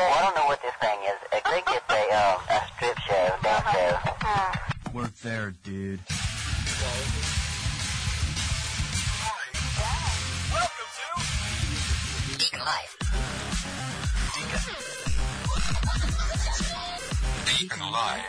Well, I don't know what this thing is. I think it's a, um, a strip show, dance show. We're there, dude. Deacon Life. Deacon Live.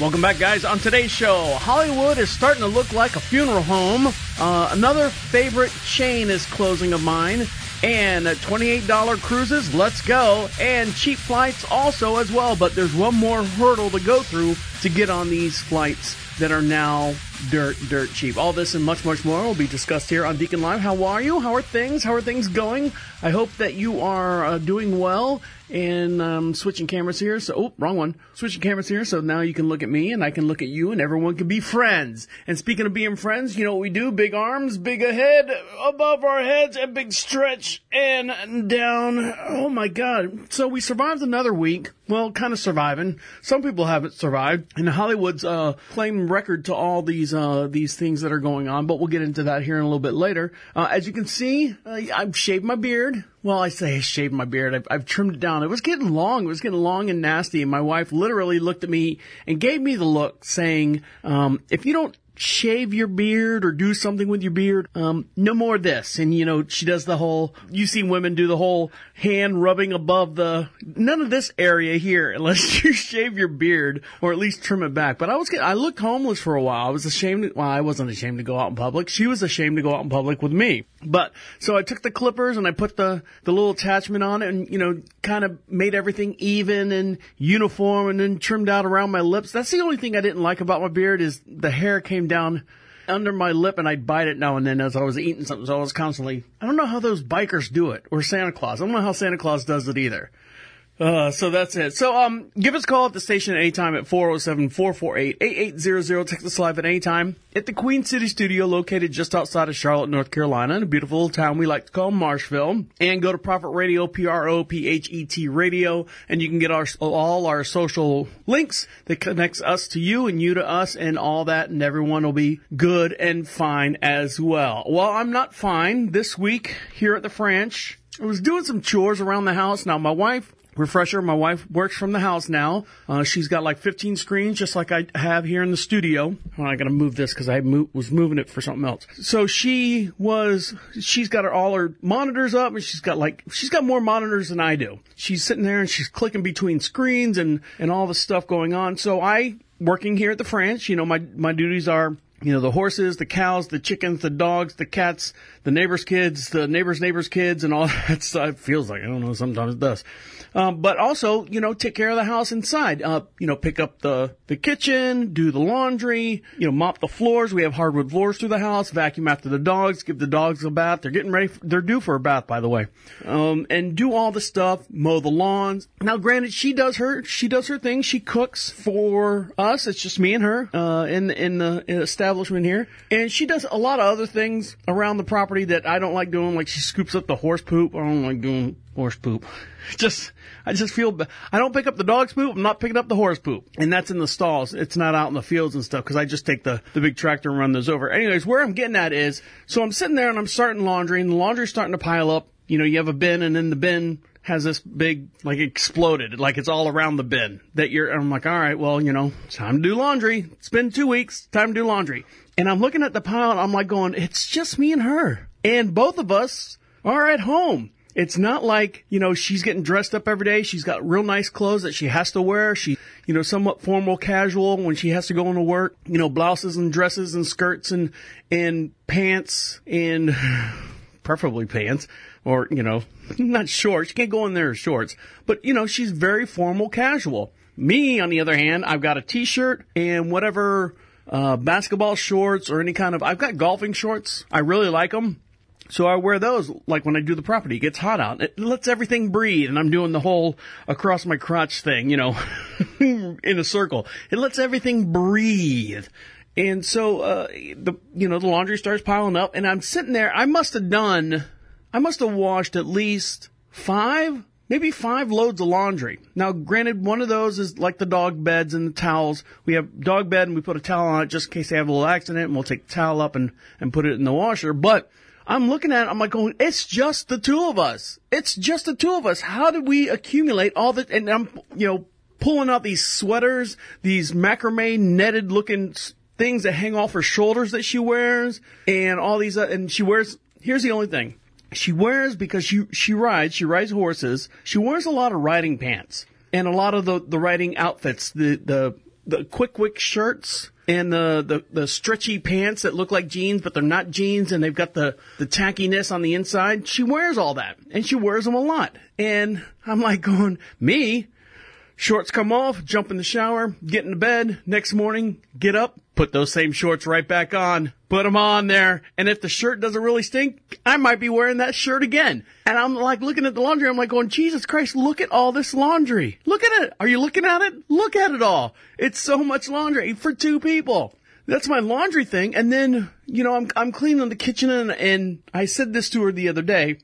Welcome back, guys. On today's show, Hollywood is starting to look like a funeral home. Uh, another favorite chain is closing of mine. And uh, $28 cruises, let's go. And cheap flights also as well. But there's one more hurdle to go through to get on these flights that are now dirt, dirt cheap. All this and much, much more will be discussed here on Deacon Live. How are you? How are things? How are things going? I hope that you are uh, doing well. And um, switching cameras here. So, oh, wrong one. Switching cameras here. So now you can look at me and I can look at you and everyone can be friends. And speaking of being friends, you know what we do? Big arms, big ahead, above our heads, and big stretch and down. Oh my God. So we survived another week. Well, kind of surviving. Some people haven't survived. And Hollywood's uh, claiming record to all these uh, these things that are going on. But we'll get into that here in a little bit later. Uh, as you can see, uh, I've shaved my beard. Well, I say I shaved my beard. I've, I've trimmed it down. It was getting long. It was getting long and nasty. And my wife literally looked at me and gave me the look saying, um, if you don't shave your beard or do something with your beard. Um, no more of this. And you know, she does the whole, you see women do the whole hand rubbing above the, none of this area here unless you shave your beard or at least trim it back. But I was, I looked homeless for a while. I was ashamed, well, I wasn't ashamed to go out in public. She was ashamed to go out in public with me. But, so I took the clippers and I put the, the little attachment on it and, you know, kind of made everything even and uniform and then trimmed out around my lips. That's the only thing I didn't like about my beard is the hair came down under my lip and I'd bite it now and then as I was eating something. So I was constantly, I don't know how those bikers do it or Santa Claus. I don't know how Santa Claus does it either. Uh, so that's it. So, um, give us a call at the station at any time at 407-448-8800. Text us live at any time at the Queen City Studio located just outside of Charlotte, North Carolina in a beautiful little town we like to call Marshville. And go to Prophet Radio, P-R-O-P-H-E-T Radio, and you can get our, all our social links that connects us to you and you to us and all that, and everyone will be good and fine as well. Well, I'm not fine this week here at the French. I was doing some chores around the house. Now, my wife Refresher, my wife works from the house now. Uh, she's got like 15 screens, just like I have here in the studio. Oh, I gotta move this because I mo- was moving it for something else. So she was, she's got her, all her monitors up and she's got like, she's got more monitors than I do. She's sitting there and she's clicking between screens and, and all the stuff going on. So I, working here at the French, you know, my, my duties are you know, the horses, the cows, the chickens, the dogs, the cats, the neighbors' kids, the neighbors' neighbors' kids, and all that stuff. It feels like, I don't know, sometimes it does. Um, but also, you know, take care of the house inside. Uh, you know, pick up the, the kitchen, do the laundry, you know, mop the floors. We have hardwood floors through the house, vacuum after the dogs, give the dogs a bath. They're getting ready, for, they're due for a bath, by the way. Um, and do all the stuff, mow the lawns. Now, granted, she does her, she does her thing. She cooks for us. It's just me and her, uh, in, in the establishment here. And she does a lot of other things around the property that I don't like doing. Like she scoops up the horse poop. I don't like doing horse poop. Just, I just feel, I don't pick up the dog's poop. I'm not picking up the horse poop. And that's in the stalls. It's not out in the fields and stuff because I just take the, the big tractor and run those over. Anyways, where I'm getting at is, so I'm sitting there and I'm starting laundry and the laundry's starting to pile up. You know, you have a bin and then the bin has this big, like exploded, like it's all around the bin that you're, I'm like, all right, well, you know, time to do laundry. It's been two weeks, time to do laundry. And I'm looking at the pile and I'm like going, it's just me and her. And both of us are at home. It's not like, you know, she's getting dressed up every day. She's got real nice clothes that she has to wear. She, you know, somewhat formal casual when she has to go into work, you know, blouses and dresses and skirts and, and pants and preferably pants or, you know, not shorts. She can't go in there in shorts, but you know, she's very formal casual. Me, on the other hand, I've got a t-shirt and whatever, uh, basketball shorts or any kind of, I've got golfing shorts. I really like them. So I wear those like when I do the property. It gets hot out. It lets everything breathe and I'm doing the whole across my crotch thing, you know, in a circle. It lets everything breathe. And so, uh, the, you know, the laundry starts piling up and I'm sitting there. I must have done, I must have washed at least five, maybe five loads of laundry. Now, granted, one of those is like the dog beds and the towels. We have dog bed and we put a towel on it just in case they have a little accident and we'll take the towel up and, and put it in the washer. But I'm looking at it, I'm like going, it's just the two of us. It's just the two of us. How did we accumulate all the, and I'm, you know, pulling out these sweaters, these macrame netted looking things that hang off her shoulders that she wears, and all these, uh, and she wears, here's the only thing. She wears, because she, she rides, she rides horses, she wears a lot of riding pants. And a lot of the, the riding outfits, the, the, the quick wick shirts, and the, the, the stretchy pants that look like jeans, but they're not jeans and they've got the, the tackiness on the inside. She wears all that and she wears them a lot. And I'm like going, me? Shorts come off, jump in the shower, get into bed, next morning, get up, put those same shorts right back on, put them on there, and if the shirt doesn't really stink, I might be wearing that shirt again. And I'm like looking at the laundry, I'm like going, Jesus Christ, look at all this laundry. Look at it. Are you looking at it? Look at it all. It's so much laundry for two people. That's my laundry thing. And then, you know, I'm, I'm cleaning the kitchen and, and I said this to her the other day.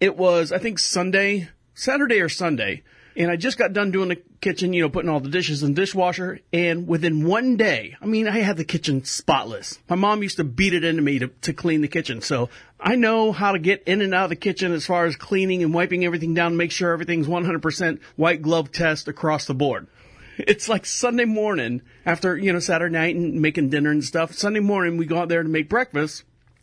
It was, I think Sunday, Saturday or Sunday and I just got done doing the kitchen, you know, putting all the dishes in the dishwasher. And within one day, I mean, I had the kitchen spotless. My mom used to beat it into me to, to clean the kitchen. So I know how to get in and out of the kitchen as far as cleaning and wiping everything down, make sure everything's 100% white glove test across the board. It's like Sunday morning after, you know, Saturday night and making dinner and stuff. Sunday morning, we go out there to make breakfast,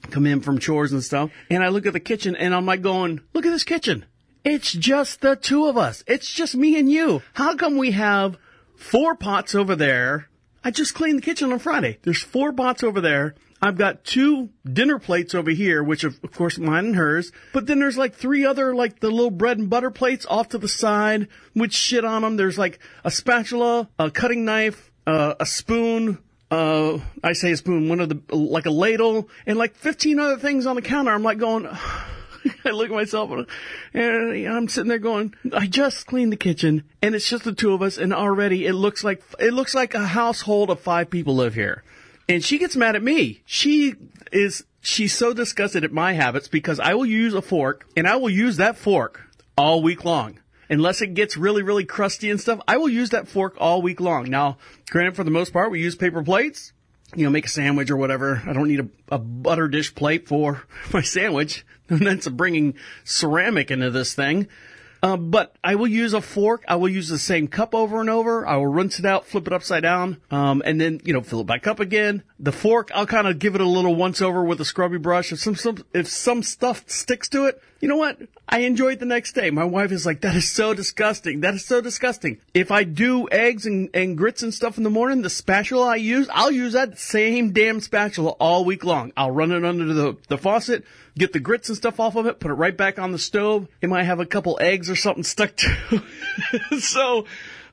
come in from chores and stuff. And I look at the kitchen and I'm like going, look at this kitchen. It's just the two of us. It's just me and you. How come we have four pots over there? I just cleaned the kitchen on Friday. There's four pots over there. I've got two dinner plates over here, which of, of course mine and hers. But then there's like three other, like the little bread and butter plates off to the side with shit on them. There's like a spatula, a cutting knife, uh, a spoon, uh, I say a spoon, one of the, like a ladle, and like 15 other things on the counter. I'm like going, I look at myself and I'm sitting there going, I just cleaned the kitchen and it's just the two of us and already it looks like, it looks like a household of five people live here. And she gets mad at me. She is, she's so disgusted at my habits because I will use a fork and I will use that fork all week long. Unless it gets really, really crusty and stuff, I will use that fork all week long. Now, granted, for the most part, we use paper plates you know, make a sandwich or whatever. I don't need a, a butter dish plate for my sandwich. And that's bringing ceramic into this thing. Uh, but I will use a fork. I will use the same cup over and over. I will rinse it out, flip it upside down, um, and then you know fill it back up again. The fork, I'll kind of give it a little once over with a scrubby brush. If some, some if some stuff sticks to it, you know what? I enjoy it the next day. My wife is like, that is so disgusting. That is so disgusting. If I do eggs and, and grits and stuff in the morning, the spatula I use, I'll use that same damn spatula all week long. I'll run it under the, the faucet, get the grits and stuff off of it, put it right back on the stove. It might have a couple eggs or something stuck to it. so,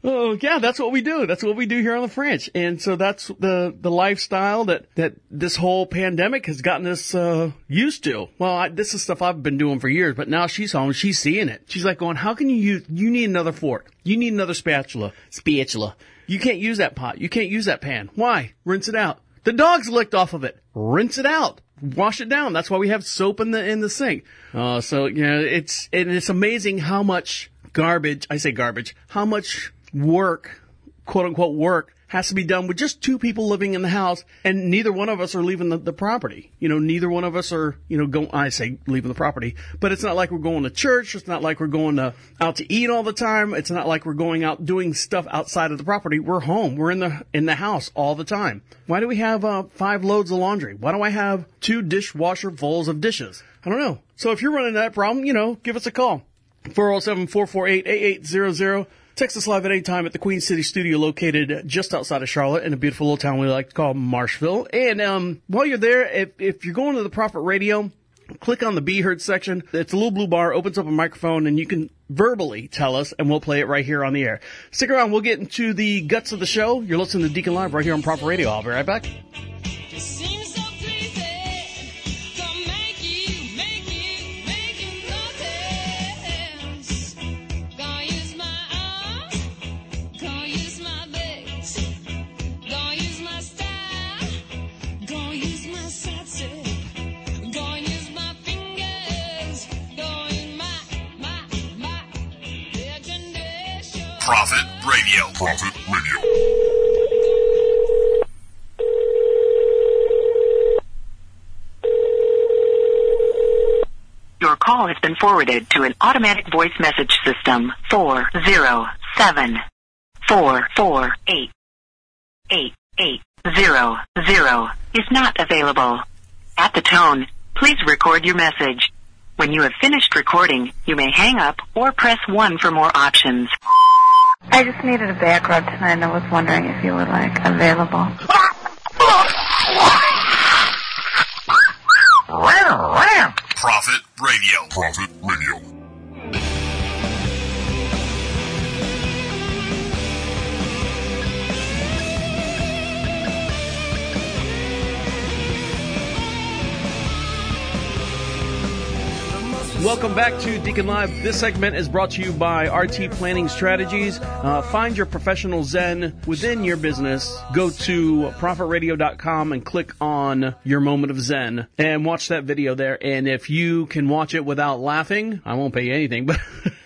Oh yeah, that's what we do. That's what we do here on the French, and so that's the the lifestyle that that this whole pandemic has gotten us uh, used to. Well, I, this is stuff I've been doing for years, but now she's home, she's seeing it. She's like going, "How can you use? You need another fork. You need another spatula. Spatula. You can't use that pot. You can't use that pan. Why? Rinse it out. The dog's licked off of it. Rinse it out." Wash it down. That's why we have soap in the in the sink. Uh, so you know, it's it's amazing how much garbage. I say garbage. How much work, quote unquote work, has to be done with just two people living in the house, and neither one of us are leaving the, the property. You know, neither one of us are, you know, going. I say leaving the property, but it's not like we're going to church. It's not like we're going to out to eat all the time. It's not like we're going out doing stuff outside of the property. We're home. We're in the in the house all the time. Why do we have uh, five loads of laundry? Why do I have two dishwasher fulls of dishes? I don't know. So if you're running that problem, you know, give us a call. 407 448 8800. Text us live at any time at the Queen City studio located just outside of Charlotte in a beautiful little town we like to call Marshville. And um, while you're there, if, if you're going to the Prophet Radio, click on the Be Heard section. It's a little blue bar, opens up a microphone, and you can verbally tell us, and we'll play it right here on the air. Stick around, we'll get into the guts of the show. You're listening to Deacon Live right here on Prophet Radio. I'll be right back. Prophet Radio. Prophet Radio. Your call has been forwarded to an automatic voice message system. Four zero seven four four eight eight eight zero zero is not available. At the tone, please record your message. When you have finished recording, you may hang up or press 1 for more options. I just needed a back rub tonight and I was wondering if you were like available. Prophet Radio. Prophet Radio. Welcome back to Deacon Live. This segment is brought to you by RT Planning Strategies. Uh, find your professional Zen within your business. Go to prophetradio.com and click on your moment of Zen and watch that video there. And if you can watch it without laughing, I won't pay you anything, but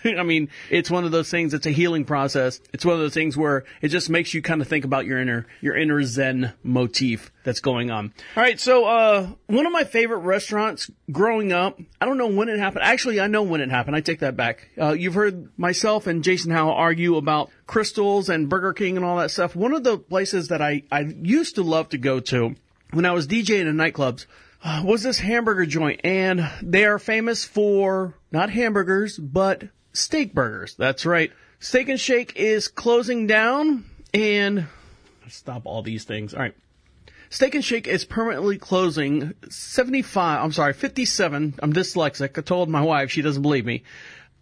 I mean, it's one of those things. It's a healing process. It's one of those things where it just makes you kind of think about your inner, your inner Zen motif that's going on. All right. So, uh, one of my favorite restaurants growing up, I don't know when it happened. Actually, I know when it happened. I take that back. Uh, you've heard myself and Jason Howell argue about Krystals and Burger King and all that stuff. One of the places that I, I used to love to go to when I was DJing in nightclubs uh, was this hamburger joint. And they are famous for not hamburgers, but steak burgers. That's right. Steak and Shake is closing down and stop all these things. All right. Steak and Shake is permanently closing 75, I'm sorry, 57, I'm dyslexic. I told my wife, she doesn't believe me,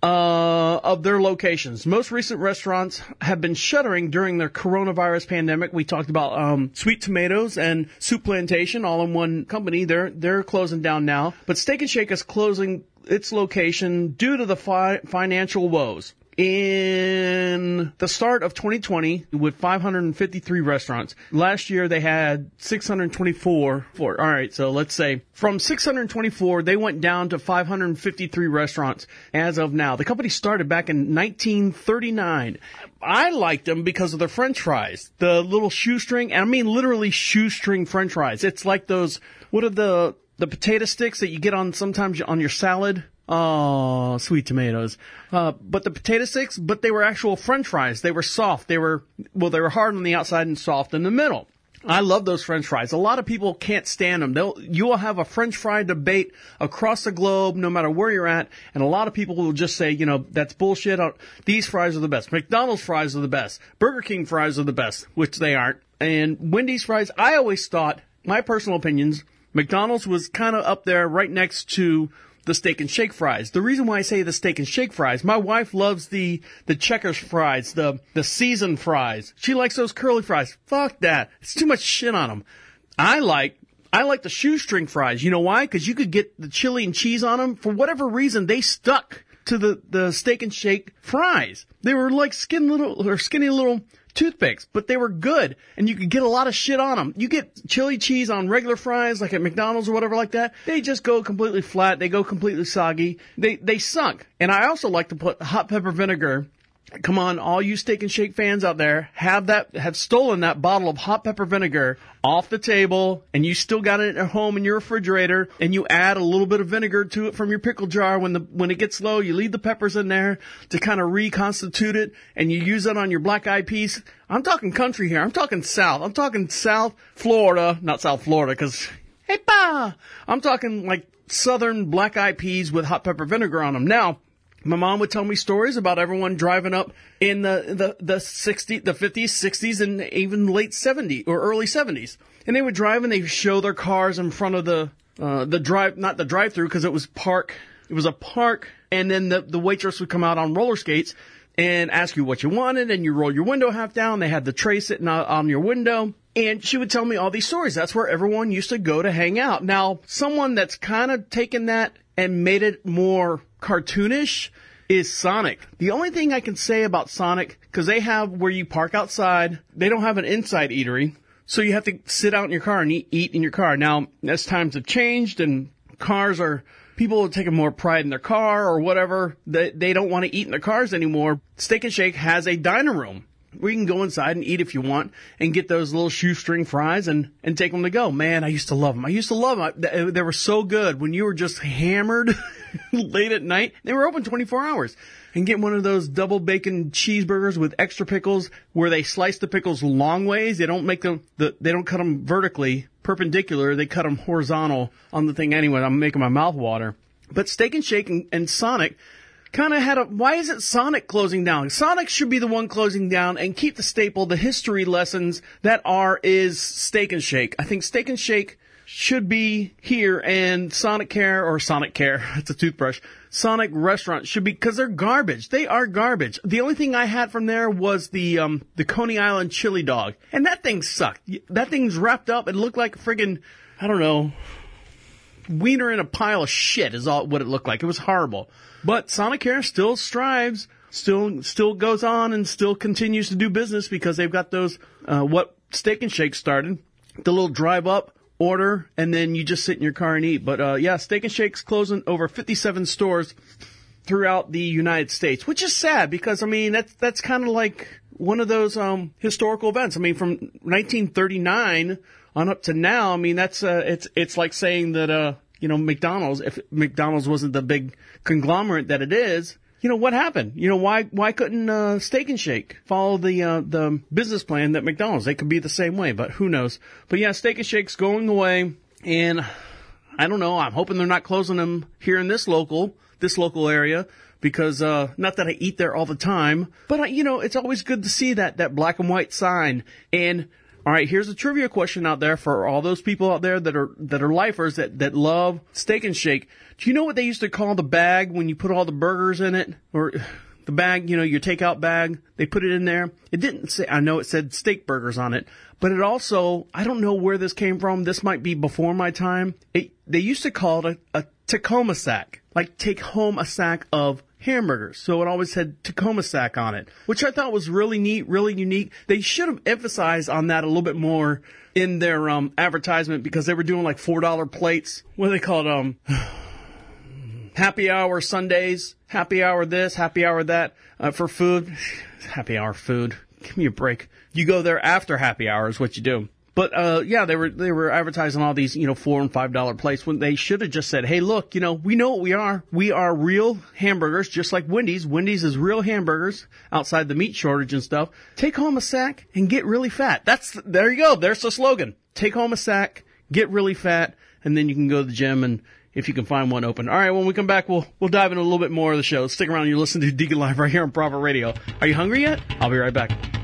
uh, of their locations. Most recent restaurants have been shuttering during the coronavirus pandemic. We talked about, um, Sweet Tomatoes and Soup Plantation all in one company. They're, they're closing down now. But Steak and Shake is closing its location due to the fi- financial woes in the start of 2020 with 553 restaurants. Last year they had 624. Four. All right, so let's say from 624 they went down to 553 restaurants as of now. The company started back in 1939. I liked them because of the french fries. The little shoestring, I mean literally shoestring french fries. It's like those what are the the potato sticks that you get on sometimes on your salad? Oh, sweet tomatoes. Uh, but the potato sticks, but they were actual french fries. They were soft. They were, well, they were hard on the outside and soft in the middle. I love those french fries. A lot of people can't stand them. They'll, you will have a french fry debate across the globe, no matter where you're at, and a lot of people will just say, you know, that's bullshit. Uh, these fries are the best. McDonald's fries are the best. Burger King fries are the best, which they aren't. And Wendy's fries, I always thought, my personal opinions, McDonald's was kind of up there right next to the steak and shake fries. The reason why I say the steak and shake fries, my wife loves the, the checkers fries, the, the seasoned fries. She likes those curly fries. Fuck that. It's too much shit on them. I like, I like the shoestring fries. You know why? Cause you could get the chili and cheese on them. For whatever reason, they stuck to the, the steak and shake fries. They were like skin little, or skinny little toothpicks, but they were good and you could get a lot of shit on them. You get chili cheese on regular fries like at McDonald's or whatever like that. They just go completely flat. They go completely soggy. They, they sunk. And I also like to put hot pepper vinegar Come on, all you steak and shake fans out there, have that, have stolen that bottle of hot pepper vinegar off the table and you still got it at home in your refrigerator and you add a little bit of vinegar to it from your pickle jar when the, when it gets low, you leave the peppers in there to kind of reconstitute it and you use that on your black eyed peas. I'm talking country here. I'm talking south. I'm talking south Florida, not South Florida cause, hey pa! I'm talking like southern black eyed peas with hot pepper vinegar on them. Now, my mom would tell me stories about everyone driving up in the, the, the 60, the 50s, 60s, and even late 70s or early 70s. And they would drive and they show their cars in front of the, uh, the drive, not the drive through because it was park. It was a park. And then the, the waitress would come out on roller skates and ask you what you wanted and you roll your window half down. They had the tray sitting on your window. And she would tell me all these stories. That's where everyone used to go to hang out. Now, someone that's kind of taken that and made it more cartoonish is Sonic. The only thing I can say about Sonic, because they have where you park outside, they don't have an inside eatery. So you have to sit out in your car and eat, eat in your car. Now, as times have changed and cars are, people are taking more pride in their car or whatever, they, they don't want to eat in their cars anymore. Steak and Shake has a dining room. You can go inside and eat if you want and get those little shoestring fries and, and take them to go. Man, I used to love them. I used to love them. They, they were so good when you were just hammered late at night. They were open 24 hours. And get one of those double bacon cheeseburgers with extra pickles where they slice the pickles long ways. They don't make them, the, they don't cut them vertically, perpendicular. They cut them horizontal on the thing anyway. I'm making my mouth water. But Steak and Shake and, and Sonic kind of had a, why is it Sonic closing down? Sonic should be the one closing down and keep the staple, the history lessons that are, is Steak and Shake. I think Steak and Shake should be here and Sonic Care or Sonic Care, it's a toothbrush, Sonic restaurant should be, cause they're garbage. They are garbage. The only thing I had from there was the, um, the Coney Island chili dog. And that thing sucked. That thing's wrapped up. It looked like friggin', I don't know, wiener in a pile of shit is all what it looked like. It was horrible. But Sonicare still strives, still still goes on and still continues to do business because they've got those uh, what Steak and Shake started, the little drive up order, and then you just sit in your car and eat. But uh, yeah, Steak and Shake's closing over 57 stores throughout the United States, which is sad because I mean that's that's kind of like one of those um, historical events. I mean, from 1939 on up to now, I mean that's uh, it's it's like saying that uh, you know McDonald's if McDonald's wasn't the big conglomerate that it is, you know what happened? You know why why couldn't uh, Steak and Shake follow the uh, the business plan that McDonald's? They could be the same way, but who knows? But yeah, Steak and Shake's going away, and I don't know. I'm hoping they're not closing them here in this local this local area because uh, not that I eat there all the time, but uh, you know it's always good to see that that black and white sign and all right, here's a trivia question out there for all those people out there that are that are lifers that that love Steak and Shake. Do you know what they used to call the bag when you put all the burgers in it, or the bag? You know, your takeout bag. They put it in there. It didn't say. I know it said steak burgers on it, but it also. I don't know where this came from. This might be before my time. It, they used to call it a, a Takhomasak, like take home a sack of hamburgers. So it always had Takhomasak on it, which I thought was really neat, really unique. They should have emphasized on that a little bit more in their um, advertisement because they were doing like four dollar plates. What do they call it? Um, happy hour Sundays, happy hour this, happy hour that uh, for food. happy hour food. Give me a break. You go there after happy hour is what you do. But uh, yeah, they were they were advertising all these you know four and five dollar plates when they should have just said, hey, look, you know we know what we are. We are real hamburgers, just like Wendy's. Wendy's is real hamburgers outside the meat shortage and stuff. Take home a sack and get really fat. That's there you go. There's the slogan. Take home a sack, get really fat, and then you can go to the gym and if you can find one open. All right, when we come back, we'll we'll dive into a little bit more of the show. Stick around. You're listening to Deacon Live right here on Prophet Radio. Are you hungry yet? I'll be right back.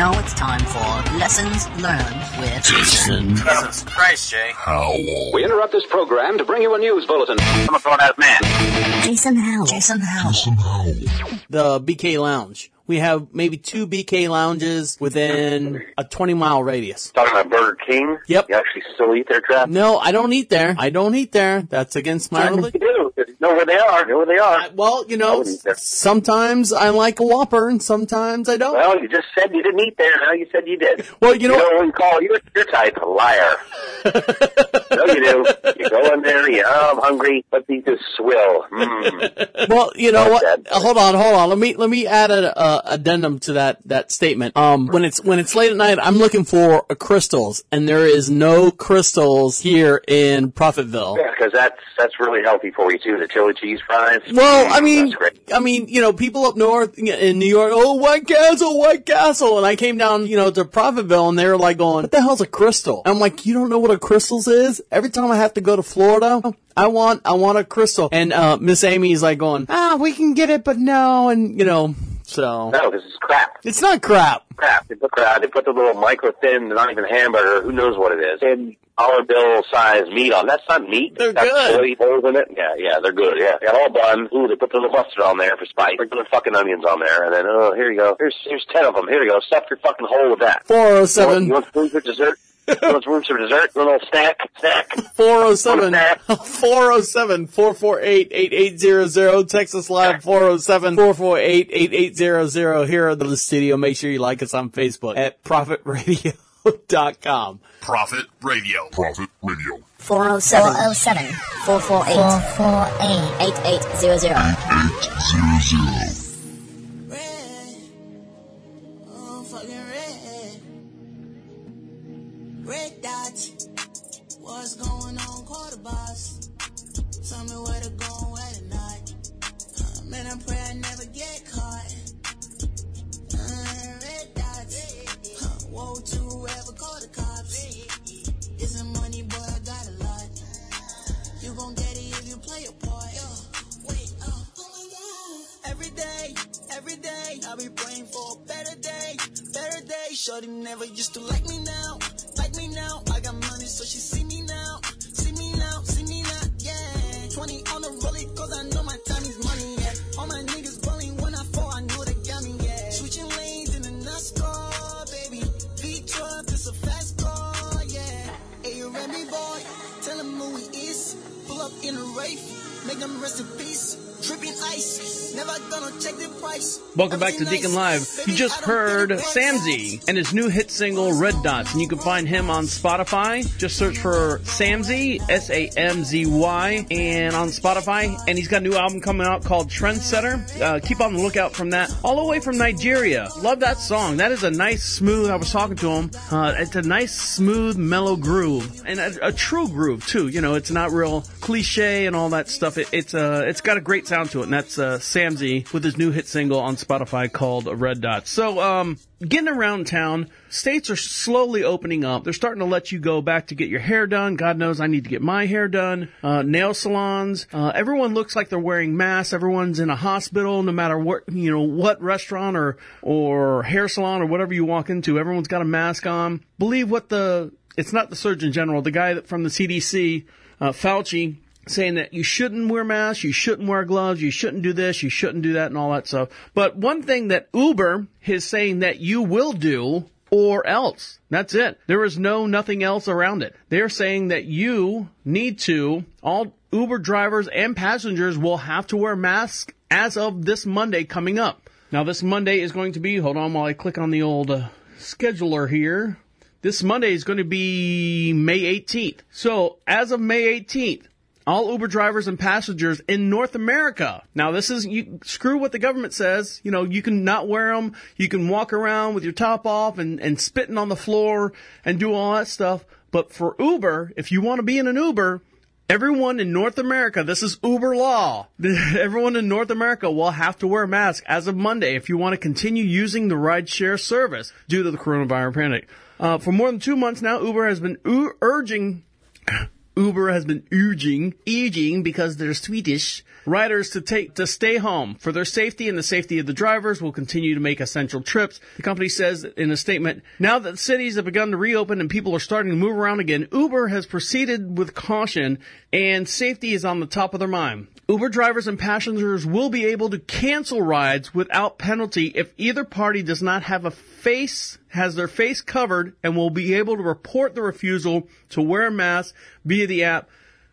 Now it's time for Lessons Learned with Jason. Jesus Christ, Jay. Howell. We interrupt this program to bring you a news bulletin. I'm a grown ass man. Jason Howell. Jason Howell. Jason Howell. the BK Lounge. We have maybe two BK lounges within a 20 mile radius. Talking about Burger King? Yep. You actually still eat their crap? No, I don't eat there. I don't eat there. That's against my religion. Know where they are. Know where they are. Well, you know, sometimes I like a Whopper and sometimes I don't. Well, you just said you didn't eat there. Now you said you did. Well, you know you what? don't call your your type a liar. no, you do. You go in there. Yeah, I'm hungry. But you just swill. Mm. Well, you know what? that. Hold on, hold on. Let me let me add an addendum to that that statement. Um, when it's when it's late at night, I'm looking for Krystals, and there is no Krystals here in Profitville. Yeah, because that's that's really healthy for you too. The chili cheese fries. Well, I mean. I mean, you know, people up north in New York, oh, White Castle, White Castle, and I came down, you know, to Profitville, and they were like going, "What the hell's a Krystal?" I'm like, "You don't know what a Krystals is?" Every time I have to go to Florida, I want, I want a Krystal, and uh, Miss Amy's like going, "Ah, we can get it, but no," and you know, so No, this is crap. it's not crap. crap. They put crap. They put the little micro thin, not even hamburger. Who knows what it is? And dollar bill size meat on. That's not meat. They're Got good. Soy holes in it. Yeah, yeah, they're good. Yeah, they got all done. Ooh, they put the little mustard on there for spice. They Put the fucking onions on there, and then oh, here you go. Here's here's ten of them. Here you go. Stuff your fucking hole with that. Four oh seven. You want, seven. you want food for dessert? Those rooms for dessert, little snack, snack. 407 407 448 8800 Texas Live 407 448 8800 here at the studio. Make sure you like us on Facebook at prophetradio.com. Prophet Radio. Prophet Radio. 407 448 8800. 8800. Shorty never used to like me now, like me now. I got money, so she see me now, see me now, see me now, yeah. 20 on the rollie, cause I know my time is money, yeah. All my niggas bullying when I fall, I know they got me, yeah. Switching lanes in the NASCAR, baby. V12, it's a fast car, yeah. Hey, you Remy boy, tell him who he is. Pull up in a Wraith, make them rest in peace. Dripping ice, never gonna check the price. Welcome back to Deacon Live. You just heard Samzy and his new hit single Red Dots, and you can find him on Spotify. Just search for Samzy, S A M Z Y, and on Spotify. And he's got a new album coming out called Trendsetter. Uh, keep on the lookout from that. All the way from Nigeria. Love that song. That is a nice, smooth. I was talking to him. Uh, it's a nice, smooth, mellow groove, and a, a true groove too. You know, it's not real cliche and all that stuff. It, it's uh, it's got a great sound to it, and that's uh, Samzy with his new hit single on Spotify called Red Dots. So, um, getting around town, states are slowly opening up. They're starting to let you go back to get your hair done. God knows I need to get my hair done. Uh, nail salons. Uh, everyone looks like they're wearing masks. Everyone's in a hospital, no matter what, you know, what restaurant or, or hair salon or whatever you walk into. Everyone's got a mask on. Believe what the, it's not the Surgeon General, the guy from the CDC, uh, Fauci, saying that you shouldn't wear masks, you shouldn't wear gloves, you shouldn't do this, you shouldn't do that, and all that stuff. But one thing that Uber is saying that you will do or else. That's it. There is no nothing else around it. They're saying that you need to, all Uber drivers and passengers will have to wear masks as of this Monday coming up. Now this Monday is going to be, hold on while I click on the old uh, scheduler here. This Monday is going to be May 18th. So as of May 18th, all Uber drivers and passengers in North America. Now, this is you screw what the government says. You know, you can not wear them. You can walk around with your top off and, and spitting on the floor and do all that stuff. But for Uber, if you want to be in an Uber, everyone in North America, this is Uber law. everyone in North America will have to wear a mask as of Monday if you want to continue using the rideshare service due to the coronavirus pandemic. Uh, for more than two months now, Uber has been u- urging Uber has been urging, urging because they're Swedish, riders to take to stay home for their safety and the safety of the drivers. Will continue to make essential trips. The company says in a statement, now that cities have begun to reopen and people are starting to move around again, Uber has proceeded with caution and safety is on the top of their mind. Uber drivers and passengers will be able to cancel rides without penalty if either party does not have a face, has their face covered and will be able to report the refusal to wear a mask via the app,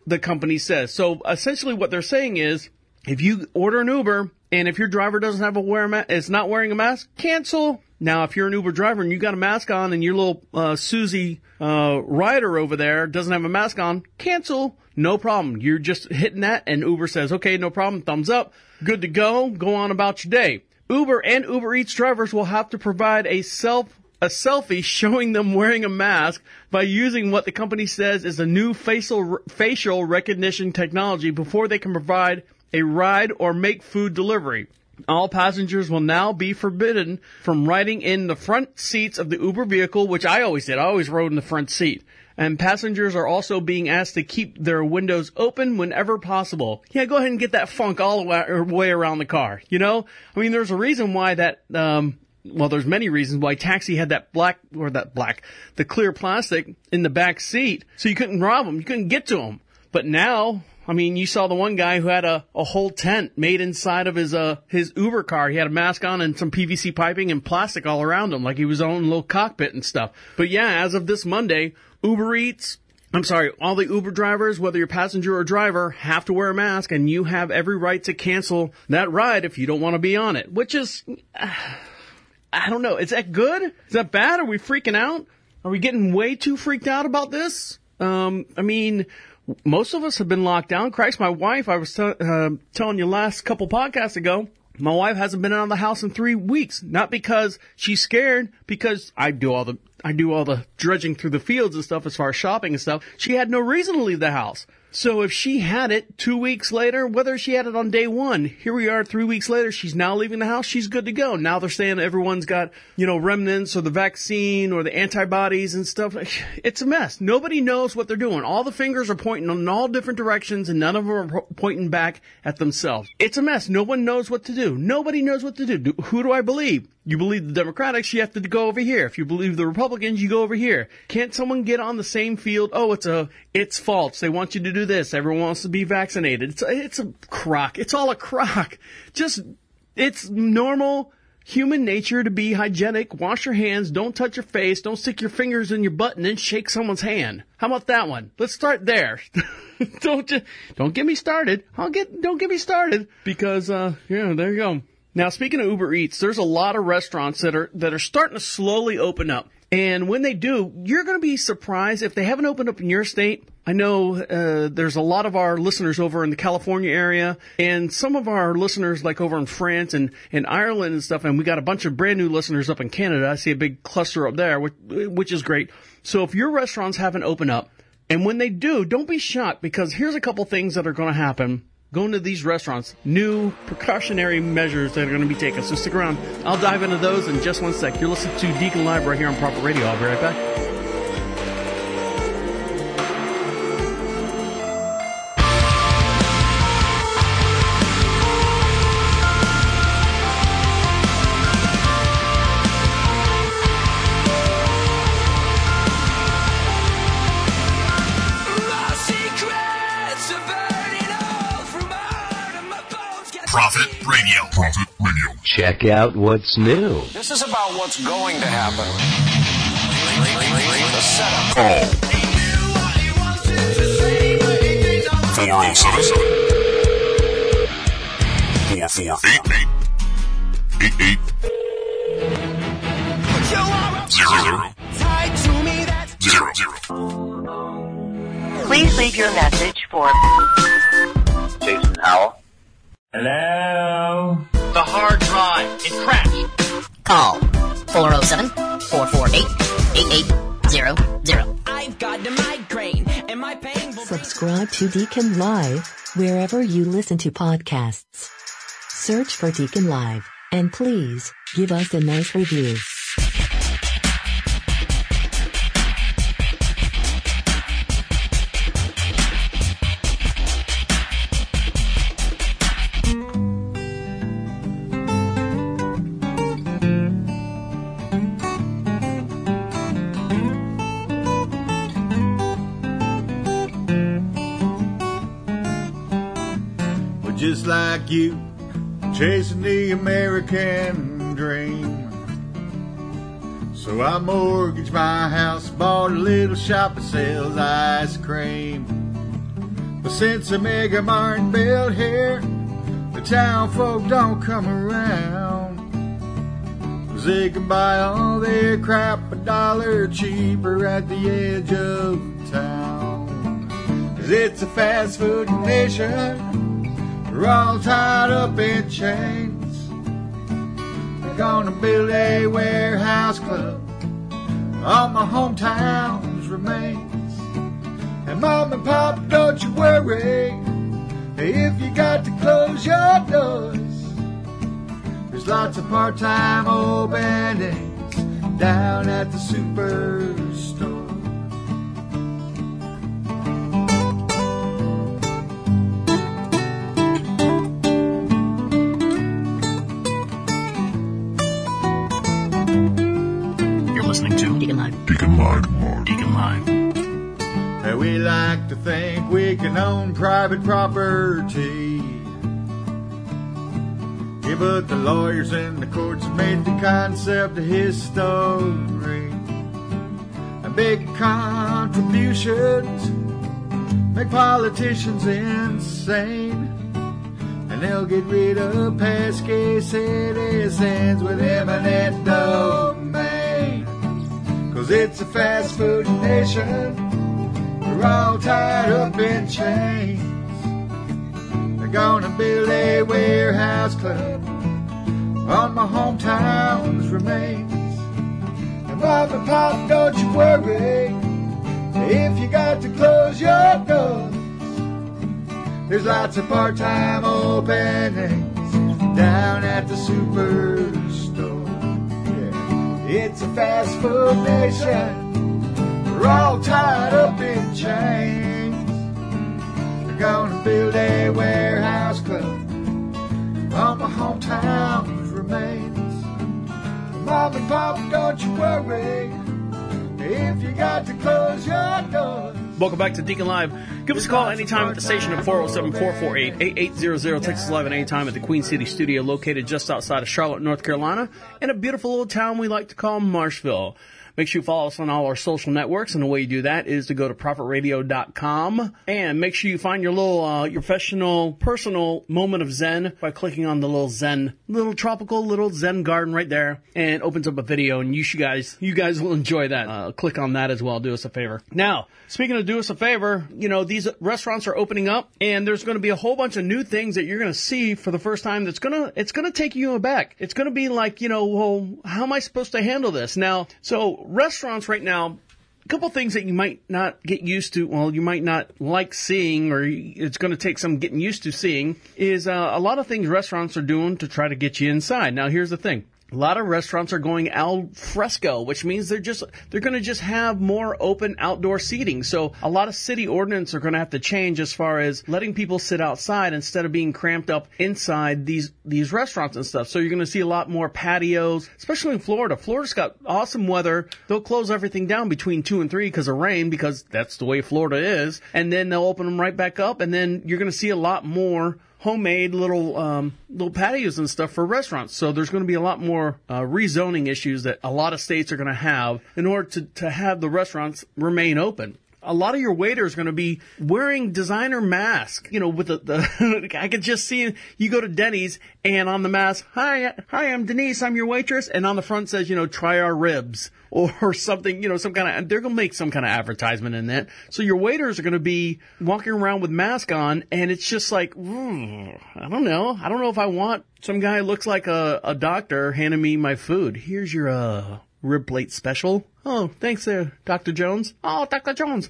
the company says. So essentially what they're saying is, if you order an Uber and if your driver doesn't have a wear is not wearing a mask, cancel. Now, if you're an Uber driver and you got a mask on and your little uh, Susie uh, rider over there doesn't have a mask on, cancel. No problem. You're just hitting that, and Uber says, "Okay, no problem. Thumbs up. Good to go. Go on about your day." Uber and Uber Eats drivers will have to provide a self a selfie showing them wearing a mask by using what the company says is a new facial facial recognition technology before they can provide a ride or make food delivery. All passengers will now be forbidden from riding in the front seats of the Uber vehicle, which I always did. I always rode in the front seat. And passengers are also being asked to keep their windows open whenever possible. Yeah, go ahead and get that funk all the way around the car. You know, I mean, there's a reason why that. Um, well, there's many reasons why Taxi had that black or that black, the clear plastic in the back seat, so you couldn't rob them, you couldn't get to them. But now, I mean, you saw the one guy who had a, a whole tent made inside of his uh his Uber car. He had a mask on and some PVC piping and plastic all around him, like he was own little cockpit and stuff. But yeah, as of this Monday, Uber Eats. I'm sorry, all the Uber drivers, whether you're passenger or driver, have to wear a mask and you have every right to cancel that ride if you don't want to be on it, which is, I don't know. Is that good? Is that bad? Are we freaking out? Are we getting way too freaked out about this? Um, I mean, most of us have been locked down. Christ, my wife, I was t- uh, telling you last couple podcasts ago, my wife hasn't been out of the house in three weeks. Not because she's scared, because I do all the, I do all the dredging through the fields and stuff as far as shopping and stuff. She had no reason to leave the house. So if she had it two weeks later, whether she had it on day one, here we are three weeks later, she's now leaving the house, she's good to go. Now they're saying everyone's got, you know, remnants or the vaccine or the antibodies and stuff. It's a mess. Nobody knows what they're doing. All the fingers are pointing in all different directions and none of them are pointing back at themselves. It's a mess. No one knows what to do. Nobody knows what to do. do who do I believe? You believe the Democrats, you have to go over here. If you believe the Republicans, you go over here. Can't someone get on the same field? Oh, it's a, it's false. They want you to do this. Everyone wants to be vaccinated. It's a, it's a crock. It's all a crock. Just, it's normal human nature to be hygienic. Wash your hands. Don't touch your face. Don't stick your fingers in your butt and then shake someone's hand. How about that one? Let's start there. don't just, don't get me started. I'll get, don't get me started because, uh, yeah, there you go. Now, speaking of Uber Eats, there's a lot of restaurants that are that are starting to slowly open up. And when they do, you're going to be surprised if they haven't opened up in your state. I know uh, there's a lot of our listeners over in the California area, and some of our listeners like over in France and, and Ireland and stuff. And we got a bunch of brand new listeners up in Canada. I see a big cluster up there, which, which is great. So if your restaurants haven't opened up, and when they do, don't be shocked because here's a couple things that are going to happen going to these restaurants, new precautionary measures that are going to be taken. So stick around. I'll dive into those in just one sec. You're listening to Deacon Live right here on Prophet Radio. I'll be right back. Radio. Prophet Radio. Check out what's new. This is about what's going to happen. The setup. Call 407 88 88 00 00 Please leave your message for Jason Howell. Hello? The hard drive. It crashed. Call 407 448 8800. I've got the migraine and my pain will Subscribe to Deacon Live wherever you listen to podcasts. Search for Deacon Live and please give us a nice review. Like you, chasing the American dream. So I mortgaged my house, bought a little shop that sells ice cream. But since the Mega Mart built here, the town folk don't come around. 'Cause they can buy all their crap a dollar cheaper at the edge of town. 'Cause it's a fast food nation. We're all tied up in chains. We're gonna build a warehouse club on my hometown's remains. And mom and pop, don't you worry if you got to close your doors. There's lots of part-time openings down at the superstore. We like to think we can own private property. Yeah, but the lawyers and the courts have made the concept a history. And big contributions make politicians insane. And they'll get rid of pesky citizens with eminent domain. Cause it's a fast food nation. We're all tied up in chains. They're gonna build a warehouse club on my hometown's remains. And mom and pop, don't you worry if you got to close your doors. There's lots of part-time openings down at the superstore. Yeah. It's a fast food nation. We're all tied up in chains. They're gonna build a warehouse club on my hometown's remains. Mom and Pop, don't you worry if you got to close your doors. Welcome back to Deacon Live. Give us a call anytime at the station at 407 448 8800. Texas Live at any time at the Queen City studio located just outside of Charlotte, North Carolina, in a beautiful little town we like to call Marshville. Make sure you follow us on all our social networks, and the way you do that is to go to prophetradio.com and make sure you find your little, uh, your professional, personal moment of Zen by clicking on the little Zen, little tropical little Zen garden right there, and it opens up a video, and you should guys, you guys will enjoy that. Uh, click on that as well. Do us a favor. Now, speaking of do us a favor, you know these restaurants are opening up, and there's going to be a whole bunch of new things that you're going to see for the first time. That's gonna, it's to take you aback. It's to be like, you know, well, how am I supposed to handle this now? So restaurants right now a couple things that you might not get used to, well, you might not like seeing, or it's going to take some getting used to seeing, is uh, a lot of things restaurants are doing to try to get you inside. Now, here's the thing. A lot of restaurants are going al fresco, which means they're just they're going to just have more open outdoor seating. So a lot of city ordinance are going to have to change as far as letting people sit outside instead of being cramped up inside these these restaurants and stuff. So you're going to see a lot more patios, especially in Florida. Florida's got awesome weather. They'll close everything down between 2 and 3 because of rain because that's the way Florida is, and then they'll open them right back up and then you're going to see a lot more homemade little um, little patios and stuff for restaurants. So there's going to be a lot more uh, rezoning issues that a lot of states are going to have in order to, to have the restaurants remain open. A lot of your waiters are going to be wearing designer masks. You know, with the, the I could just see you go to Denny's and on the mask, hi, hi, I'm Denise, I'm your waitress, and on the front says, you know, try our ribs or something, you know, some kind of, they're going to make some kind of advertisement in that. So your waiters are going to be walking around with mask on and it's just like, mm, I don't know. I don't know if I want some guy looks like a, a doctor handing me my food. Here's your, uh, rib plate special. Oh, thanks there, Dr. Jones. Oh, Dr. Jones.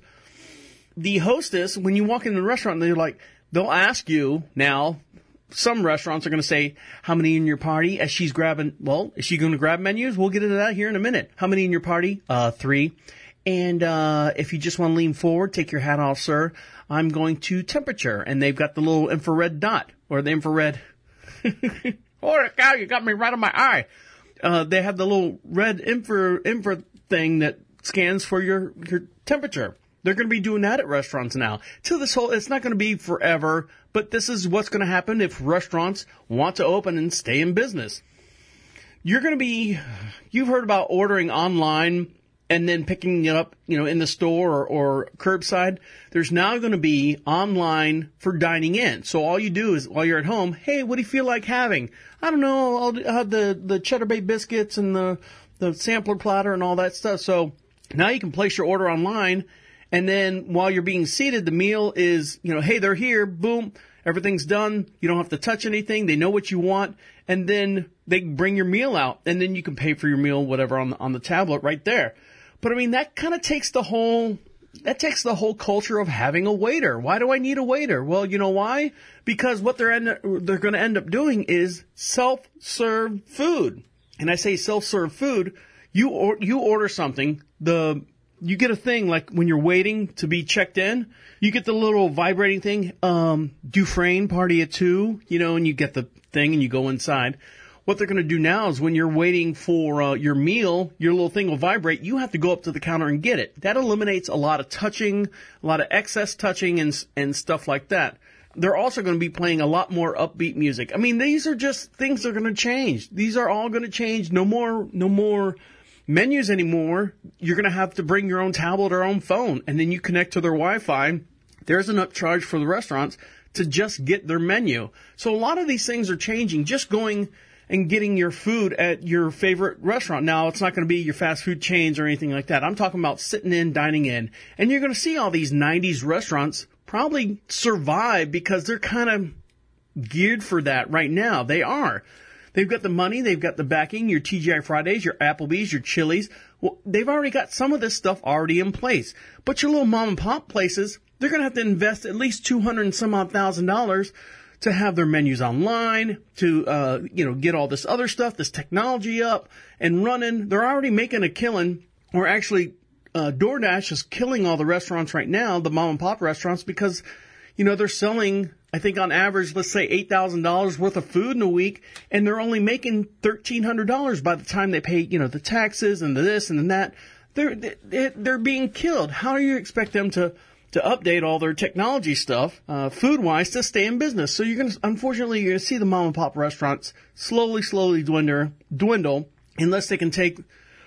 The hostess, when you walk into the restaurant, they're like, they'll ask you now, some restaurants are going to say, how many in your party? As she's grabbing, well, is she going to grab menus? We'll get into that here in a minute. How many in your party? Uh, three. And, uh, if you just want to lean forward, take your hat off, sir. I'm going to temperature. And they've got the little infrared dot, or the infrared. Holy cow, you got me right on my eye. Uh, they have the little red infra, infra thing that scans for your, your temperature. They're going to be doing that at restaurants now. To this whole, it's not going to be forever, but this is what's going to happen if restaurants want to open and stay in business. You're going to be, you've heard about ordering online and then picking it up, you know, in the store or, or curbside. There's now going to be online for dining in. So all you do is while you're at home, hey, what do you feel like having? I don't know. I'll have the, the cheddar bay biscuits and the, the sampler platter and all that stuff. So now you can place your order online and then while you're being seated, the meal is, you know, hey, they're here, boom, everything's done. You don't have to touch anything. They know what you want. And then they bring your meal out and then you can pay for your meal, whatever on the, on the tablet right there. But I mean, that kind of takes the whole, that takes the whole culture of having a waiter. Why do I need a waiter? Well, you know why? Because what they're end, they're going to end up doing is self-serve food. And I say self-serve food, you or, you order something, the you get a thing like when you're waiting to be checked in, you get the little vibrating thing, um, Dufresne party at two, you know, and you get the thing and you go inside. what they're going to do now is when you're waiting for uh, your meal, your little thing will vibrate. You have to go up to the counter and get it. That eliminates a lot of touching, a lot of excess touching, and and stuff like that. They're also going to be playing a lot more upbeat music. I mean, these are just things that are going to change. These are all going to change. No more, no more menus anymore. You're going to have to bring your own tablet or own phone, and then you connect to their Wi-Fi. There's an upcharge for the restaurants to just get their menu. So a lot of these things are changing. Just going and getting your food at your favorite restaurant. Now, it's not going to be your fast food chains or anything like that. I'm talking about sitting in, dining in. And you're going to see all these 90s restaurants probably survive because they're kind of geared for that right now. They are. They've got the money, they've got the backing, your TGI Fridays, your Applebee's, your Chili's. Well, they've already got some of this stuff already in place. But your little mom and pop places, they're going to have to invest at least 200 and some odd thousand dollars to have their menus online, to uh, you know get all this other stuff, this technology up and running. They're already making a killing, or actually, uh, DoorDash is killing all the restaurants right now, the mom and pop restaurants, because you know they're selling. I think on average, let's say eight thousand dollars worth of food in a week, and they're only making thirteen hundred dollars by the time they pay, you know, the taxes and the this and the that. They're they're, they're being killed. How do you expect them to to update all their technology stuff, uh, food wise, to stay in business. So you're going to, unfortunately, you're going to see the mom and pop restaurants slowly, slowly dwindle, dwindle unless they can take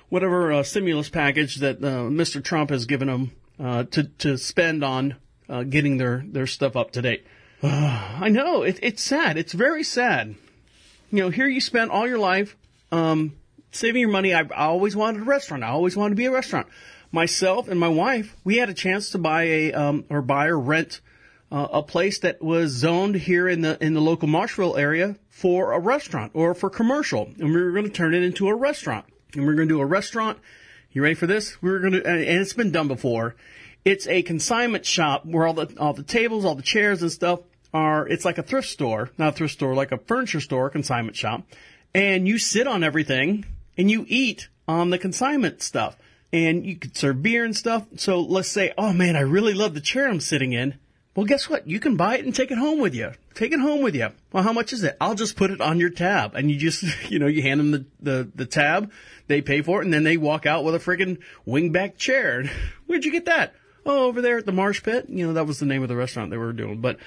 whatever uh, stimulus package that uh, Mr. Trump has given them uh, to to spend on uh, getting their their stuff up to date. I know it, it's sad. It's very sad. You know, here you spent all your life um, saving your money. I, I always wanted a restaurant. I always wanted to be a restaurant myself and my wife, we had a chance to buy a um, or buy or rent uh, a place that was zoned here in the in the local Marshville area for a restaurant or for commercial, and we were going to turn it into a restaurant. And we are going to do a restaurant. You ready for this? We were going to, and it's been done before. It's a consignment shop where all the all the tables, all the chairs and stuff are. It's like a thrift store, not a thrift store, like a furniture store, consignment shop. And you sit on everything and you eat on the consignment stuff and you could serve beer and stuff. So let's say, oh man, I really love the chair I'm sitting in. Well, guess what? You can buy it and take it home with you. Take it home with you. Well, how much is it? I'll just put it on your tab, and you just, you know, you hand them the the, the tab, they pay for it, and then they walk out with a friggin' wingback chair. Where'd you get that? Oh, over there at the Marsh Pit. You know, that was the name of the restaurant they were doing. But,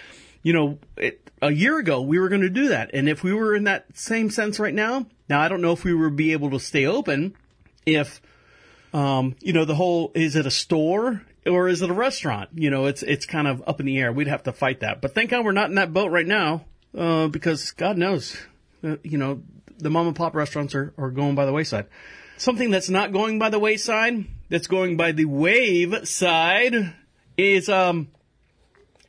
you know, it, a year ago we were going to do that, and if we were in that same sense right now, now I don't know if we would be able to stay open if um, you know, the whole is it a store or is it a restaurant? You know, it's it's kind of up in the air. We'd have to fight that. But thank God we're not in that boat right now, uh, because God knows, uh, you know, the mom and pop restaurants are, are going by the wayside. Something that's not going by the wayside, that's going by the wave side, is um,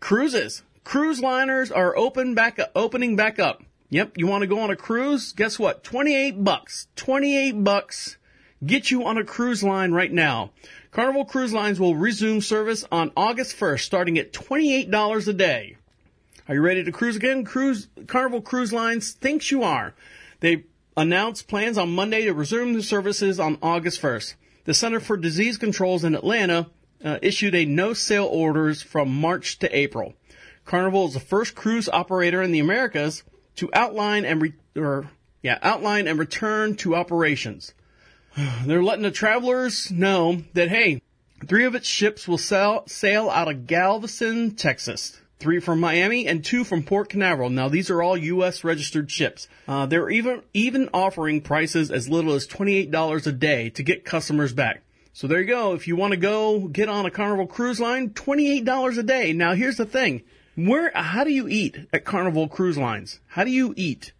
cruises. Cruise liners are open back opening back up. Yep, you want to go on a cruise? Guess what? 28 bucks. 28 bucks Get you on a cruise line right now. Carnival Cruise Lines will resume service on August 1st, starting at $28 a day. Are you ready to cruise again? Cruise Carnival Cruise Lines thinks you are. They announced plans on Monday to resume the services on August 1st. The Center for Disease Controls in Atlanta uh, issued a no sale orders from March to April. Carnival is the first cruise operator in the Americas to outline and re- or yeah, outline and return to operations. They're letting the travelers know that, hey, three of its ships will sail, sail out of Galveston, Texas. Three from Miami and two from Port Canaveral. Now these are all U.S. registered ships. Uh, they're even even offering prices as little as twenty eight dollars a day to get customers back. So there you go. If you want to go get on a Carnival cruise line, twenty eight dollars a day. Now here's the thing: where how do you eat at Carnival cruise lines? How do you eat?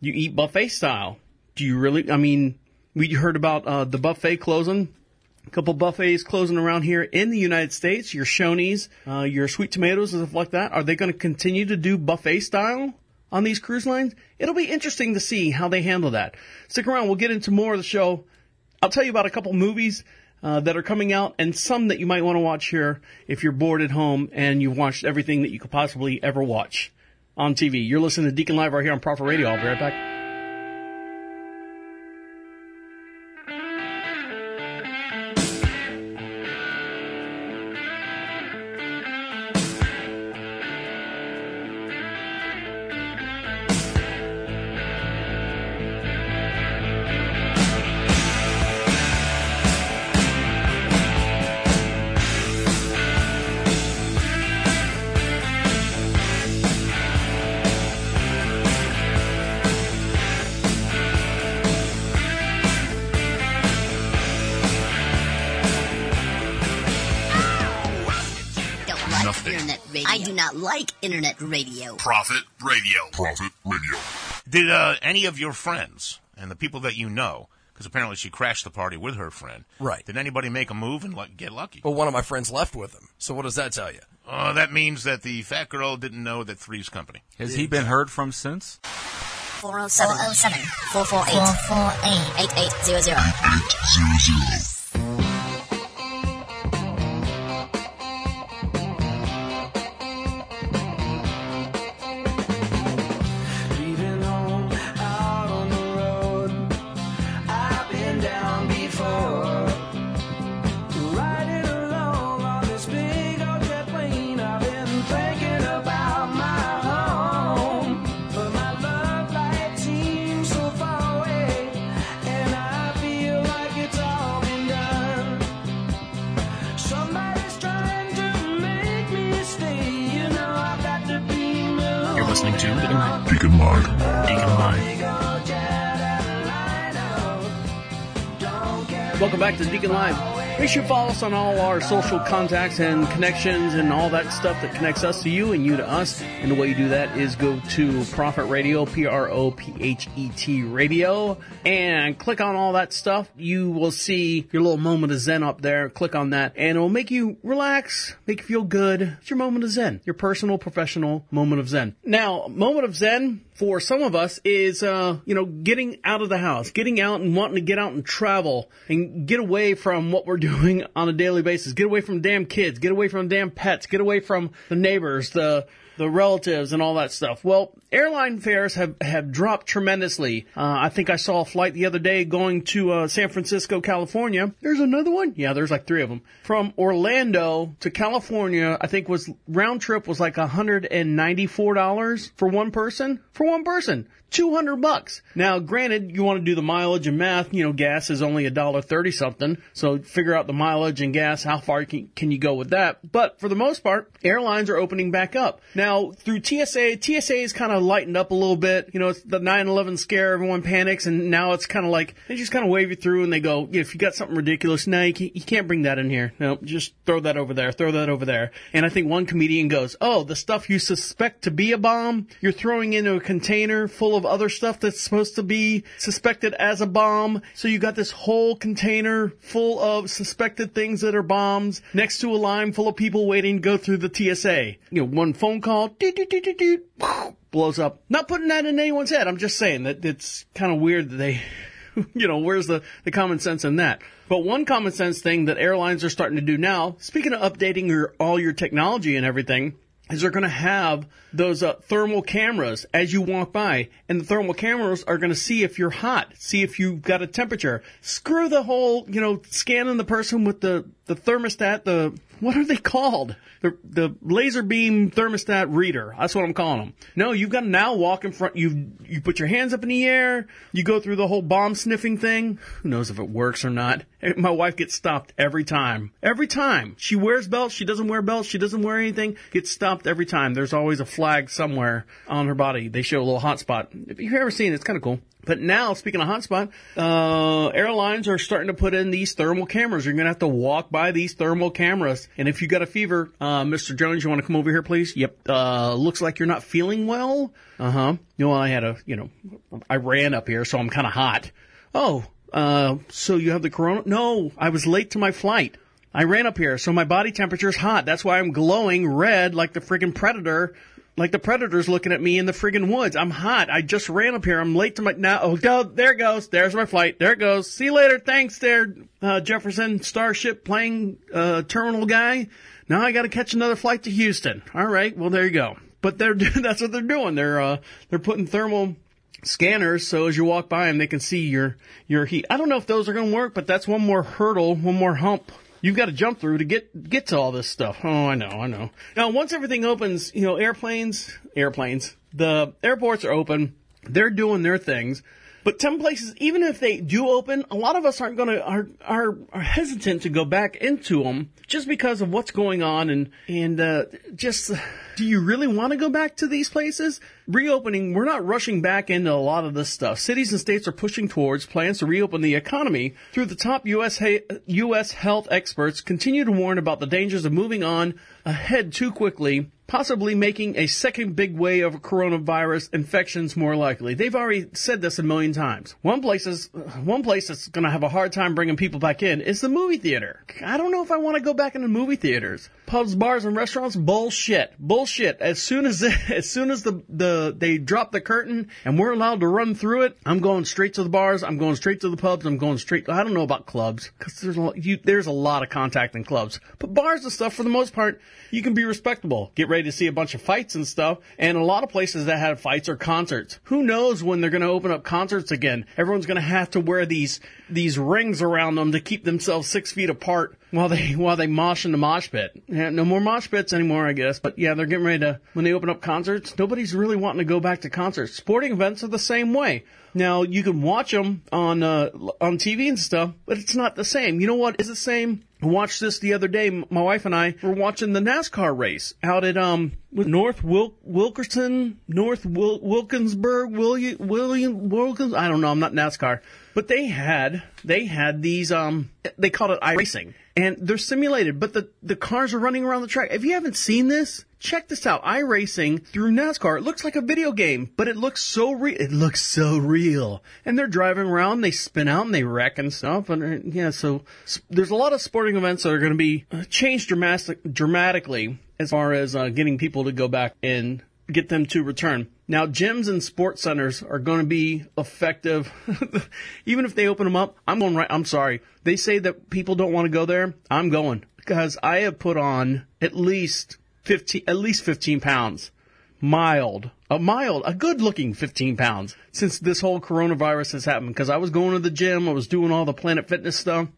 You eat buffet style. Do you really? I mean, we heard about uh, the buffet closing. Couple buffets closing around here in the United States. Your Shoney's, uh, your sweet tomatoes and stuff like that. Are they going to continue to do buffet style on these cruise lines? It'll be interesting to see how they handle that. Stick around. We'll get into more of the show. I'll tell you about a couple movies uh, that are coming out and some that you might want to watch here if you're bored at home and you've watched everything that you could possibly ever watch on TV. You're listening to Deacon Live right here on Prophet Radio. I'll be right back. Did uh, any of your friends and the people that you know, because apparently she crashed the party with her friend, Right. did anybody make a move and like, get lucky? Well, one of my friends left with him. So what does that tell you? Uh, that means that the fat girl didn't know that three's company. Has he been heard from since? 407 448 8800. 8800. Listening to Deacon Live. Deacon Live. Deacon Live. Welcome back to Deacon Live. Make sure you follow us on all our social contacts and connections and all that stuff that connects us to you and you to us. And the way you do that is go to Prophet Radio, P R O P H E T Radio, and click on all that stuff. You will see your little moment of Zen up there. Click on that, and it will make you relax, make you feel good. It's your moment of Zen, your personal, professional moment of Zen. Now, moment of Zen for some of us is, uh, you know, getting out of the house, getting out and wanting to get out and travel and get away from what we're doing on a daily basis. Get away from damn kids, get away from damn pets, get away from the neighbors, the, the relatives and all that stuff. Well, airline fares have, have dropped tremendously. Uh, I think I saw a flight the other day going to uh, San Francisco, California. There's another one. Yeah, there's like three of them. From Orlando to California, I think was round trip was like $194 for one person. For one person. 200 bucks. Now, granted, you want to do the mileage and math, you know, gas is only a dollar 30 something. So figure out the mileage and gas, how far can, can you go with that? But for the most part, airlines are opening back up. Now, through TSA, TSA is kind of lightened up a little bit. You know, it's the 9-11 scare, everyone panics, and now it's kind of like, they just kind of wave you through and they go, if you got something ridiculous, no, you can't, you can't bring that in here. No, just throw that over there, throw that over there. And I think one comedian goes, oh, the stuff you suspect to be a bomb, you're throwing into a container full of other stuff that's supposed to be suspected as a bomb. So you got this whole container full of suspected things that are bombs next to a line full of people waiting to go through the TSA. You know, one phone call, blows up. Not putting that in anyone's head. I'm just saying that it's kind of weird that they, you know, where's the, the common sense in that? But one common sense thing that airlines are starting to do now, speaking of updating your, all your technology and everything, is they're going to have those uh, thermal cameras as you walk by, and the thermal cameras are going to see if you're hot, see if you've got a temperature. Screw the whole, you know, scanning the person with the the thermostat. The what are they called? The the laser beam thermostat reader. That's what I'm calling them. No, you've got to now walk in front. You you put your hands up in the air. You go through the whole bomb sniffing thing. Who knows if it works or not? My wife gets stopped every time. Every time she wears belts, she doesn't wear belts. She doesn't wear anything. Gets stopped every time. There's always a flag somewhere on her body. They show a little hot spot. If you've ever seen it, it's kind of cool. But now, speaking of hotspot, uh, airlines are starting to put in these thermal cameras. You're going to have to walk by these thermal cameras. And if you got a fever, uh, Mr. Jones, you want to come over here, please? Yep. Uh, looks like you're not feeling well. Uh huh. You know, I had a, you know, I ran up here, so I'm kind of hot. Oh, uh, so you have the corona? No, I was late to my flight. I ran up here, so my body temperature is hot. That's why I'm glowing red like the friggin' predator. Like the predator's looking at me in the friggin' woods. I'm hot. I just ran up here. I'm late to my now. Oh, go, there it goes. There's my flight. There it goes. See you later. Thanks, there, uh, Jefferson Starship playing uh, terminal guy. Now I got to catch another flight to Houston. All right. Well, there you go. But they're that's what they're doing. They're uh, they're putting thermal scanners so as you walk by them they can see your your heat. I don't know if those are going to work, but that's one more hurdle, one more hump you've got to jump through to get get to all this stuff. Oh, I know, I know. Now, once everything opens, you know, airplanes, airplanes, the airports are open. They're doing their things. But some places, even if they do open, a lot of us aren't going to are, are are hesitant to go back into them just because of what's going on and and uh, just. Do you really want to go back to these places? Reopening, we're not rushing back into a lot of this stuff. Cities and states are pushing towards plans to reopen the economy through the top U.S. U.S. health experts continue to warn about the dangers of moving on ahead too quickly possibly making a second big wave of coronavirus infections more likely. They've already said this a million times. One place is, one place that's going to have a hard time bringing people back in is the movie theater. I don't know if I want to go back into movie theaters. Pubs, bars, and restaurants, bullshit, bullshit. As soon as as soon as the the they drop the curtain and we're allowed to run through it, I'm going straight to the bars. I'm going straight to the pubs. I'm going straight. I don't know about clubs because there's a you, there's a lot of contact in clubs, but bars and stuff for the most part you can be respectable. Get ready to see a bunch of fights and stuff. And a lot of places that have fights are concerts. Who knows when they're going to open up concerts again? Everyone's going to have to wear these these rings around them to keep themselves six feet apart while they while they mosh in the mosh pit. Yeah, no more mosh pits anymore, I guess. But yeah, they're getting ready to when they open up concerts. Nobody's really wanting to go back to concerts. Sporting events are the same way. Now you can watch them on uh, on TV and stuff, but it's not the same. You know what is the same? I watched this the other day. My wife and I were watching the NASCAR race out at um North Wil- Wilkerson, North Wil- Wilkinsburg, William William Wilkins. I don't know. I'm not NASCAR, but they had they had these um they called it iRacing, and they're simulated, but the the cars are running around the track. If you haven't seen this, check this out. iRacing through NASCAR. It looks like a video game, but it looks so real. It looks so real. And they're driving around, they spin out and they wreck and stuff. And yeah, so there's a lot of sporting events that are going to be changed dramatic, dramatically as far as uh, getting people to go back and get them to return. Now, gyms and sports centers are going to be effective. Even if they open them up, I'm going right. I'm sorry. They say that people don't want to go there. I'm going because I have put on at least 15, at least 15 pounds. Mild, a mild, a good looking 15 pounds since this whole coronavirus has happened. Cause I was going to the gym. I was doing all the Planet Fitness stuff.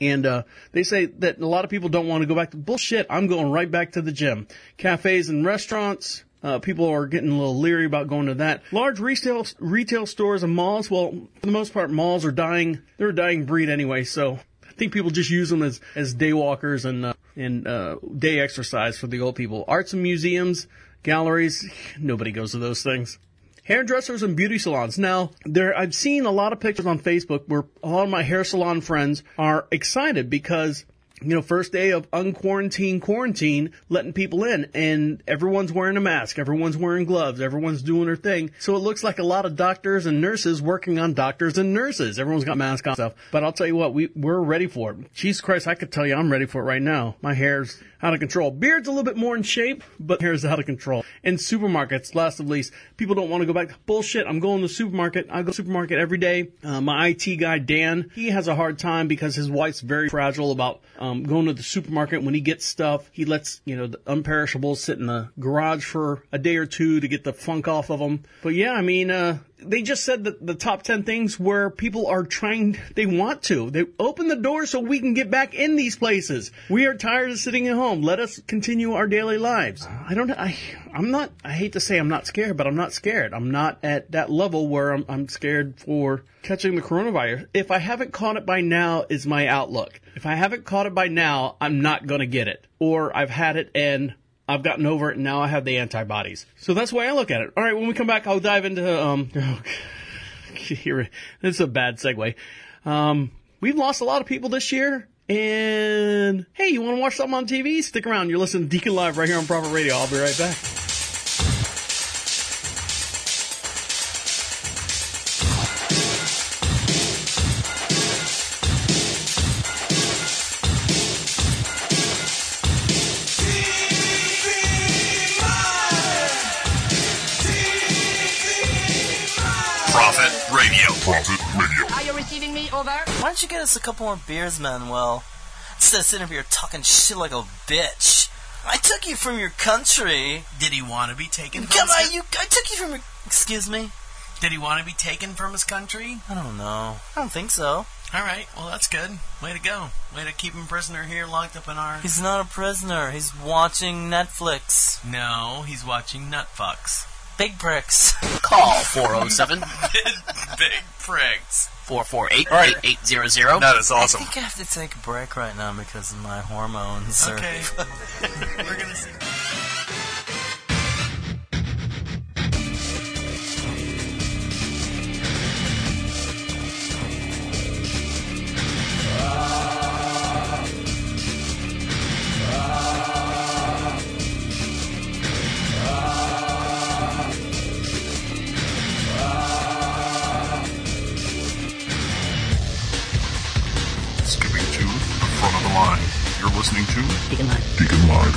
And uh, they say that a lot of people don't want to go back to bullshit. I'm going right back to the gym. Cafes and restaurants, uh, people are getting a little leery about going to that. Large retail retail stores and malls. Well, for the most part, malls are dying. They're a dying breed anyway. So I think people just use them as as day walkers and uh, and uh, day exercise for the old people. Arts and museums, galleries. Nobody goes to those things. Hairdressers and beauty salons. Now, there, I've seen a lot of pictures on Facebook where a lot of my hair salon friends are excited because you know, first day of unquarantine quarantine, letting people in, and everyone's wearing a mask, everyone's wearing gloves, everyone's doing their thing. So it looks like a lot of doctors and nurses working on doctors and nurses. Everyone's got masks on stuff. But I'll tell you what, we we're ready for it. Jesus Christ, I could tell you I'm ready for it right now. My hair's out of control. Beard's a little bit more in shape, but hair's out of control. And supermarkets, last of least, people don't want to go back. Bullshit. I'm going to the supermarket. I go to the supermarket every day. Uh, my IT guy Dan, he has a hard time because his wife's very fragile about um, going to the supermarket when he gets stuff. He lets you know the unperishables sit in the garage for a day or two to get the funk off of them. But yeah, I mean, uh, they just said that the top 10 things where people are trying, they want to. They open the door so we can get back in these places. We are tired of sitting at home. Let us continue our daily lives. I don't, I, I'm not, I hate to say I'm not scared, but I'm not scared. I'm not at that level where I'm, I'm scared for catching the coronavirus. If I haven't caught it by now is my outlook. If I haven't caught it by now, I'm not going to get it. Or I've had it and I've gotten over it and now I have the antibodies. So that's the way I look at it. All right, when we come back, I'll dive into, um, here, this is a bad segue. Um, we've lost a lot of people this year. And hey, you want to watch something on TV? Stick around. You're listening to Deacon Live right here on Prophet Radio. I'll be right back. Over. Why don't you get us a couple more beers, Manuel? Instead of sitting up here talking shit like a bitch. I took you from your country. Did he want to be taken from Come his on, coun- you. I took you from your. Excuse me. Did he want to be taken from his country? I don't know. I don't think so. All right, well that's good. Way to go. Way to keep him prisoner here, locked up in our. He's not a prisoner. He's watching Netflix. No, he's watching nut fucks. Big pricks. Call 407 Big pricks. 448 8800. That is awesome. I think I have to take a break right now because of my hormones. are- Okay. We're gonna see. Listening to Deacon Live. Deacon Live.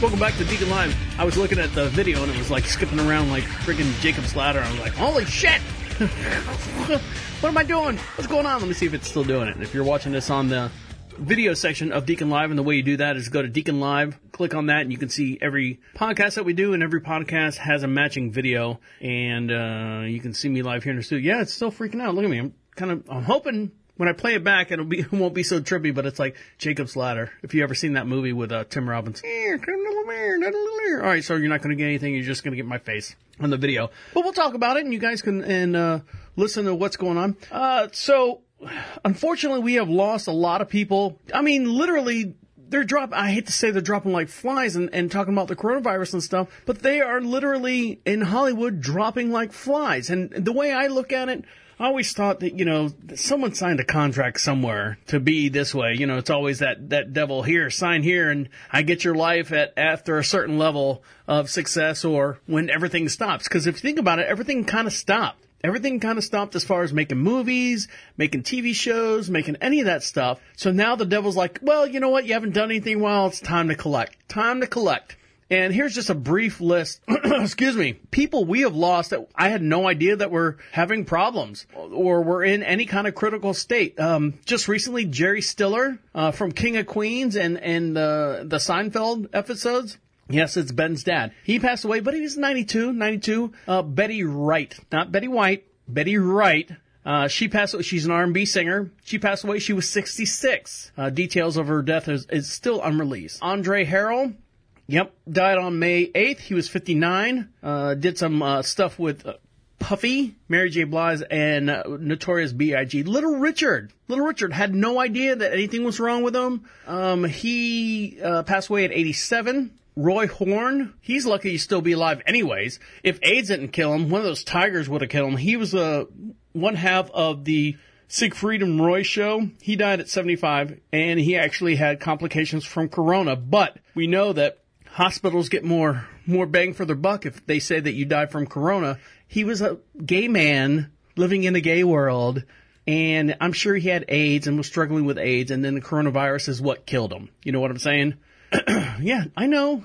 Welcome back to Deacon Live. I was looking at the video and it was like skipping around like freaking Jacob's ladder. I was like, holy shit! what am I doing? What's going on? Let me see if it's still doing it. If you're watching this on the video section of Deacon Live, and the way you do that is go to Deacon Live, click on that, and you can see every podcast that we do, and every podcast has a matching video, and uh, you can see me live here in the studio. Yeah, it's still freaking out. Look at me. I'm kind of. I'm hoping when I play it back, it'll be it won't be so trippy, but it's like Jacob's Ladder. If you ever seen that movie with uh, Tim Robbins. All right, so you're not going to get anything. You're just going to get my face on the video. But we'll talk about it, and you guys can and uh, listen to what's going on. Uh, so, unfortunately, we have lost a lot of people. I mean, literally. They're dropping, I hate to say they're dropping like flies and, and talking about the coronavirus and stuff, but they are literally in Hollywood dropping like flies. And the way I look at it, I always thought that, you know, someone signed a contract somewhere to be this way. You know, it's always that, that devil here, sign here and I get your life at, after a certain level of success or when everything stops. Cause if you think about it, everything kind of stopped. Everything kind of stopped as far as making movies, making TV shows, making any of that stuff. So now the devil's like, well, you know what? You haven't done anything well. It's time to collect. Time to collect. And here's just a brief list. excuse me. People we have lost that I had no idea that were having problems or were in any kind of critical state. Um, just recently, Jerry Stiller uh, from King of Queens and and uh, the Seinfeld episodes. Yes, it's Ben's dad. He passed away, but he was 92, 92. Uh, Betty Wright, not Betty White, Betty Wright. Uh, she passed. She's an R&B singer. She passed away. She was 66. Uh, details of her death is, is still unreleased. Andre Harrell, Yep, died on May 8th. He was 59. Uh, did some uh, stuff with uh, Puffy, Mary J. Blige, and uh, Notorious B.I.G. Little Richard. Little Richard had no idea that anything was wrong with him. Um, he uh, passed away at 87. Roy Horn, he's lucky to still be alive anyways. If AIDS didn't kill him, one of those tigers would have killed him. He was uh, one half of the Siegfried and Roy show. He died at 75 and he actually had complications from corona, but we know that hospitals get more more bang for their buck if they say that you died from corona. He was a gay man living in a gay world and I'm sure he had AIDS and was struggling with AIDS and then the coronavirus is what killed him. You know what I'm saying? yeah, I know.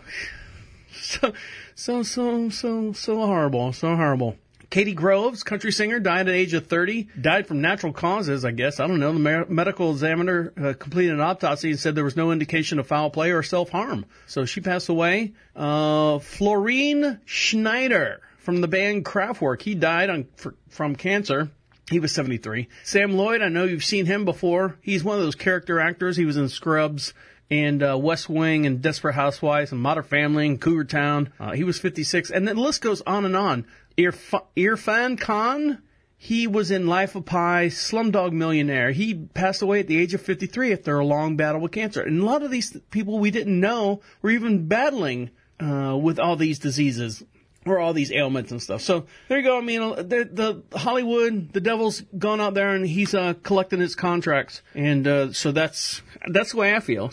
So so so so so horrible, so horrible. Katie Groves, country singer, died at age of 30. Died from natural causes, I guess. I don't know. The medical examiner uh, completed an autopsy and said there was no indication of foul play or self-harm. So she passed away. Uh, Florian Schneider from the band Kraftwerk. He died on, for, from cancer. He was 73. Sam Lloyd, I know you've seen him before. He's one of those character actors. He was in Scrubs and uh, West Wing and Desperate Housewives and Modern Family and Cougar Town. Uh, he was 56, and the list goes on and on. Irf- Irrfan Khan, he was in Life of Pi, Slumdog Millionaire. He passed away at the age of 53 after a long battle with cancer. And a lot of these people we didn't know were even battling uh, with all these diseases or all these ailments and stuff. So there you go. I mean, uh, the, the Hollywood, the devil's gone out there and he's uh, collecting his contracts, and uh, so that's that's the way I feel.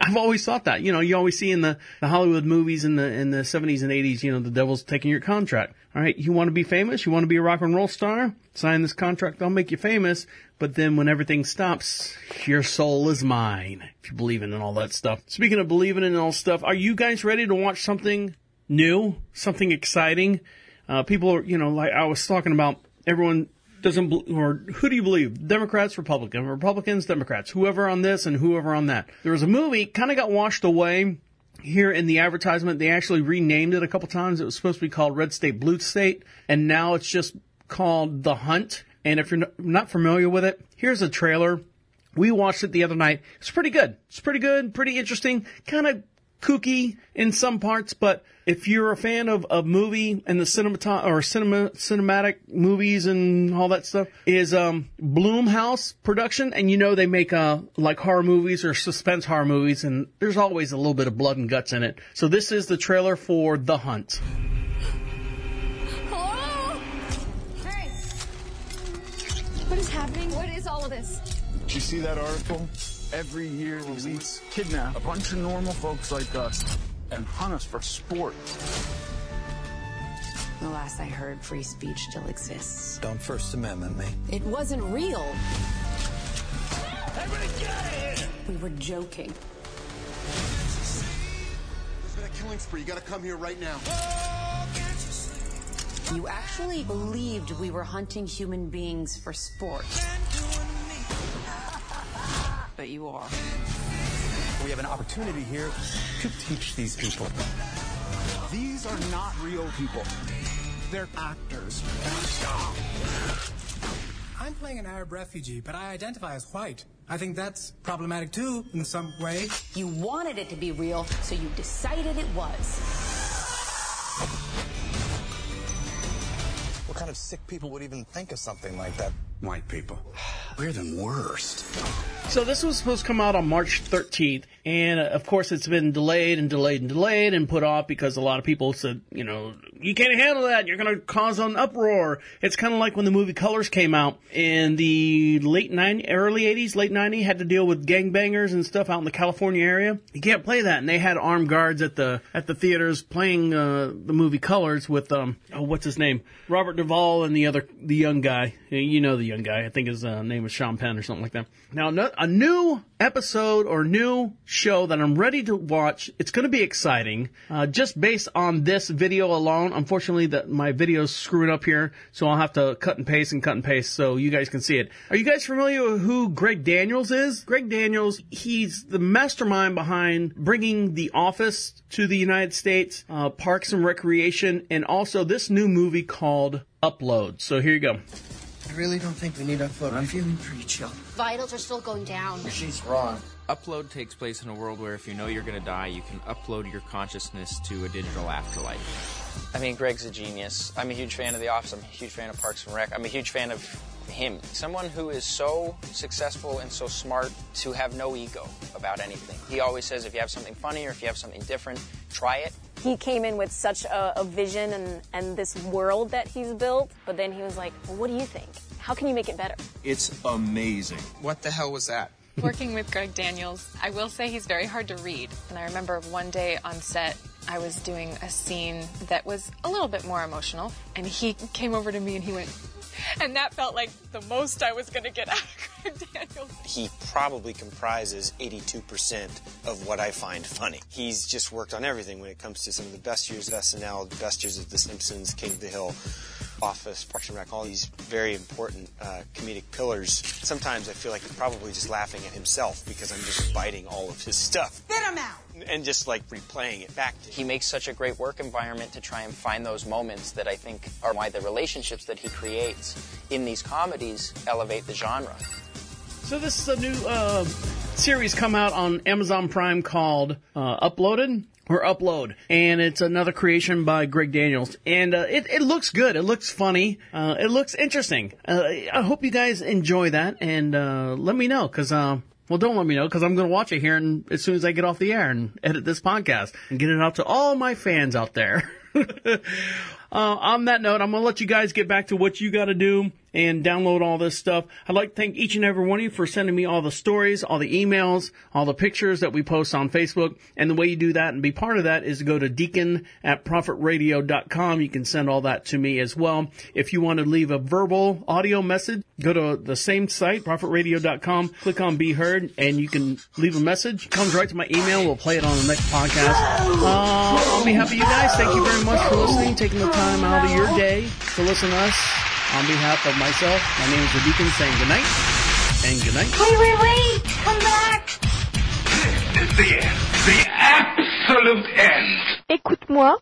I've always thought that. You know, you always see in the, the Hollywood movies in the in the 70s and 80s, you know, the devil's taking your contract. All right, you want to be famous, you want to be a rock and roll star, sign this contract. I'll make you famous. But then when everything stops, your soul is mine. If you believe in all that stuff. Speaking of believing in all stuff, are you guys ready to watch something new, something exciting. Uh, people are, you know, like I was talking about, everyone doesn't, or who do you believe? Democrats, Republicans, Republicans, Democrats, whoever on this and whoever on that. There was a movie, kind of got washed away here in the advertisement. They actually renamed it a couple times. It was supposed to be called Red State, Blue State, and now it's just called The Hunt. And if you're not familiar with it, here's a trailer. We watched it the other night. It's pretty good. It's pretty good, pretty interesting, kind of kooky in some parts, but if you're a fan of, of movie and the cinemat or cinema cinematic movies and all that stuff, is um Blumhouse production, and you know they make uh like horror movies or suspense horror movies, and there's always a little bit of blood and guts in it. So this is the trailer for The Hunt. Hello? Hey. What is happening? What is all of this? Did you see that article? Every year, police kidnap a bunch of normal folks like us. and hunt us for sport. The last I heard, free speech still exists. Don't First Amendment me. It wasn't real. Everybody get out of here! We were joking. There's been a killing spree. You gotta come here right now. You actually believed we were hunting human beings for sport. But you are. We have an opportunity here to teach these people. These are not real people. They're actors. I'm playing an Arab refugee, but I identify as white. I think that's problematic too, in some way. You wanted it to be real, so you decided it was. What kind of sick people would even think of something like that? White people. We're the worst. So this was supposed to come out on March 13th, and uh, of course it's been delayed and delayed and delayed and put off because a lot of people said, you know, you can't handle that. You're going to cause an uproar. It's kind of like when the movie Colors came out in the late 90s, early 80s, late 90s, had to deal with gangbangers and stuff out in the California area. You can't play that, and they had armed guards at the at the theaters playing uh, the movie Colors with um, oh, what's his name, Robert Duvall and the other the young guy. You know the young guy. I think his uh, name is Sean Penn or something like that. Now, no, a new episode or new show that I'm ready to watch. It's going to be exciting, uh, just based on this video alone. Unfortunately, that my video's screwed up here, so I'll have to cut and paste and cut and paste so you guys can see it. Are you guys familiar with who Greg Daniels is? Greg Daniels, he's the mastermind behind bringing The Office to the United States, uh, Parks and Recreation, and also this new movie called Upload. So here you go. I really don't think we need upload. I'm feeling pretty chill. Vitals are still going down. She's wrong. Upload takes place in a world where if you know you're going to die, you can upload your consciousness to a digital afterlife. I mean, Greg's a genius. I'm a huge fan of The Office. I'm a huge fan of Parks and Rec. I'm a huge fan of him. Someone who is so successful and so smart to have no ego about anything. He always says if you have something funny or if you have something different, try it. He came in with such a, a vision and, and this world that he's built, but then he was like, well, what do you think? How can you make it better? It's amazing. What the hell was that? Working with Greg Daniels, I will say he's very hard to read. And I remember one day on set, I was doing a scene that was a little bit more emotional, and he came over to me and he went, and that felt like the most I was going to get out of Greg Daniels. He probably comprises 82% of what I find funny. He's just worked on everything when it comes to some of the best years of SNL, the best years of The Simpsons, King of the Hill. Office, Parks and Rec, all these very important uh, comedic pillars. Sometimes I feel like he's probably just laughing at himself because I'm just biting all of his stuff Spit him out! and just like replaying it back to He makes such a great work environment to try and find those moments that I think are why the relationships that he creates in these comedies elevate the genre. So this is a new uh, series come out on Amazon Prime called uh, Uploaded or Upload, and it's another creation by Greg Daniels, and uh, it it looks good. It looks funny. Uh, it looks interesting. Uh, I hope you guys enjoy that, and uh, let me know because. Uh, well, don't let me know because I'm going to watch it here and as soon as I get off the air and edit this podcast and get it out to all my fans out there. uh, on that note, I'm going to let you guys get back to what you got to do and download all this stuff. I'd like to thank each and every one of you for sending me all the stories, all the emails, all the pictures that we post on Facebook. And the way you do that and be part of that is to go to deacon at prophetradio.com. You can send all that to me as well. If you want to leave a verbal audio message, go to the same site, prophetradio.com, click on be heard, and you can leave a message. It comes right to my email. We'll play it on the next podcast. Uh, on behalf of you guys, thank you very much for listening, taking the time out of your day to listen to us. On behalf of myself, my name is the Deacon saying goodnight and goodnight. Wait, wait, wait! Come back! This is the end. The absolute end. Écoute-moi,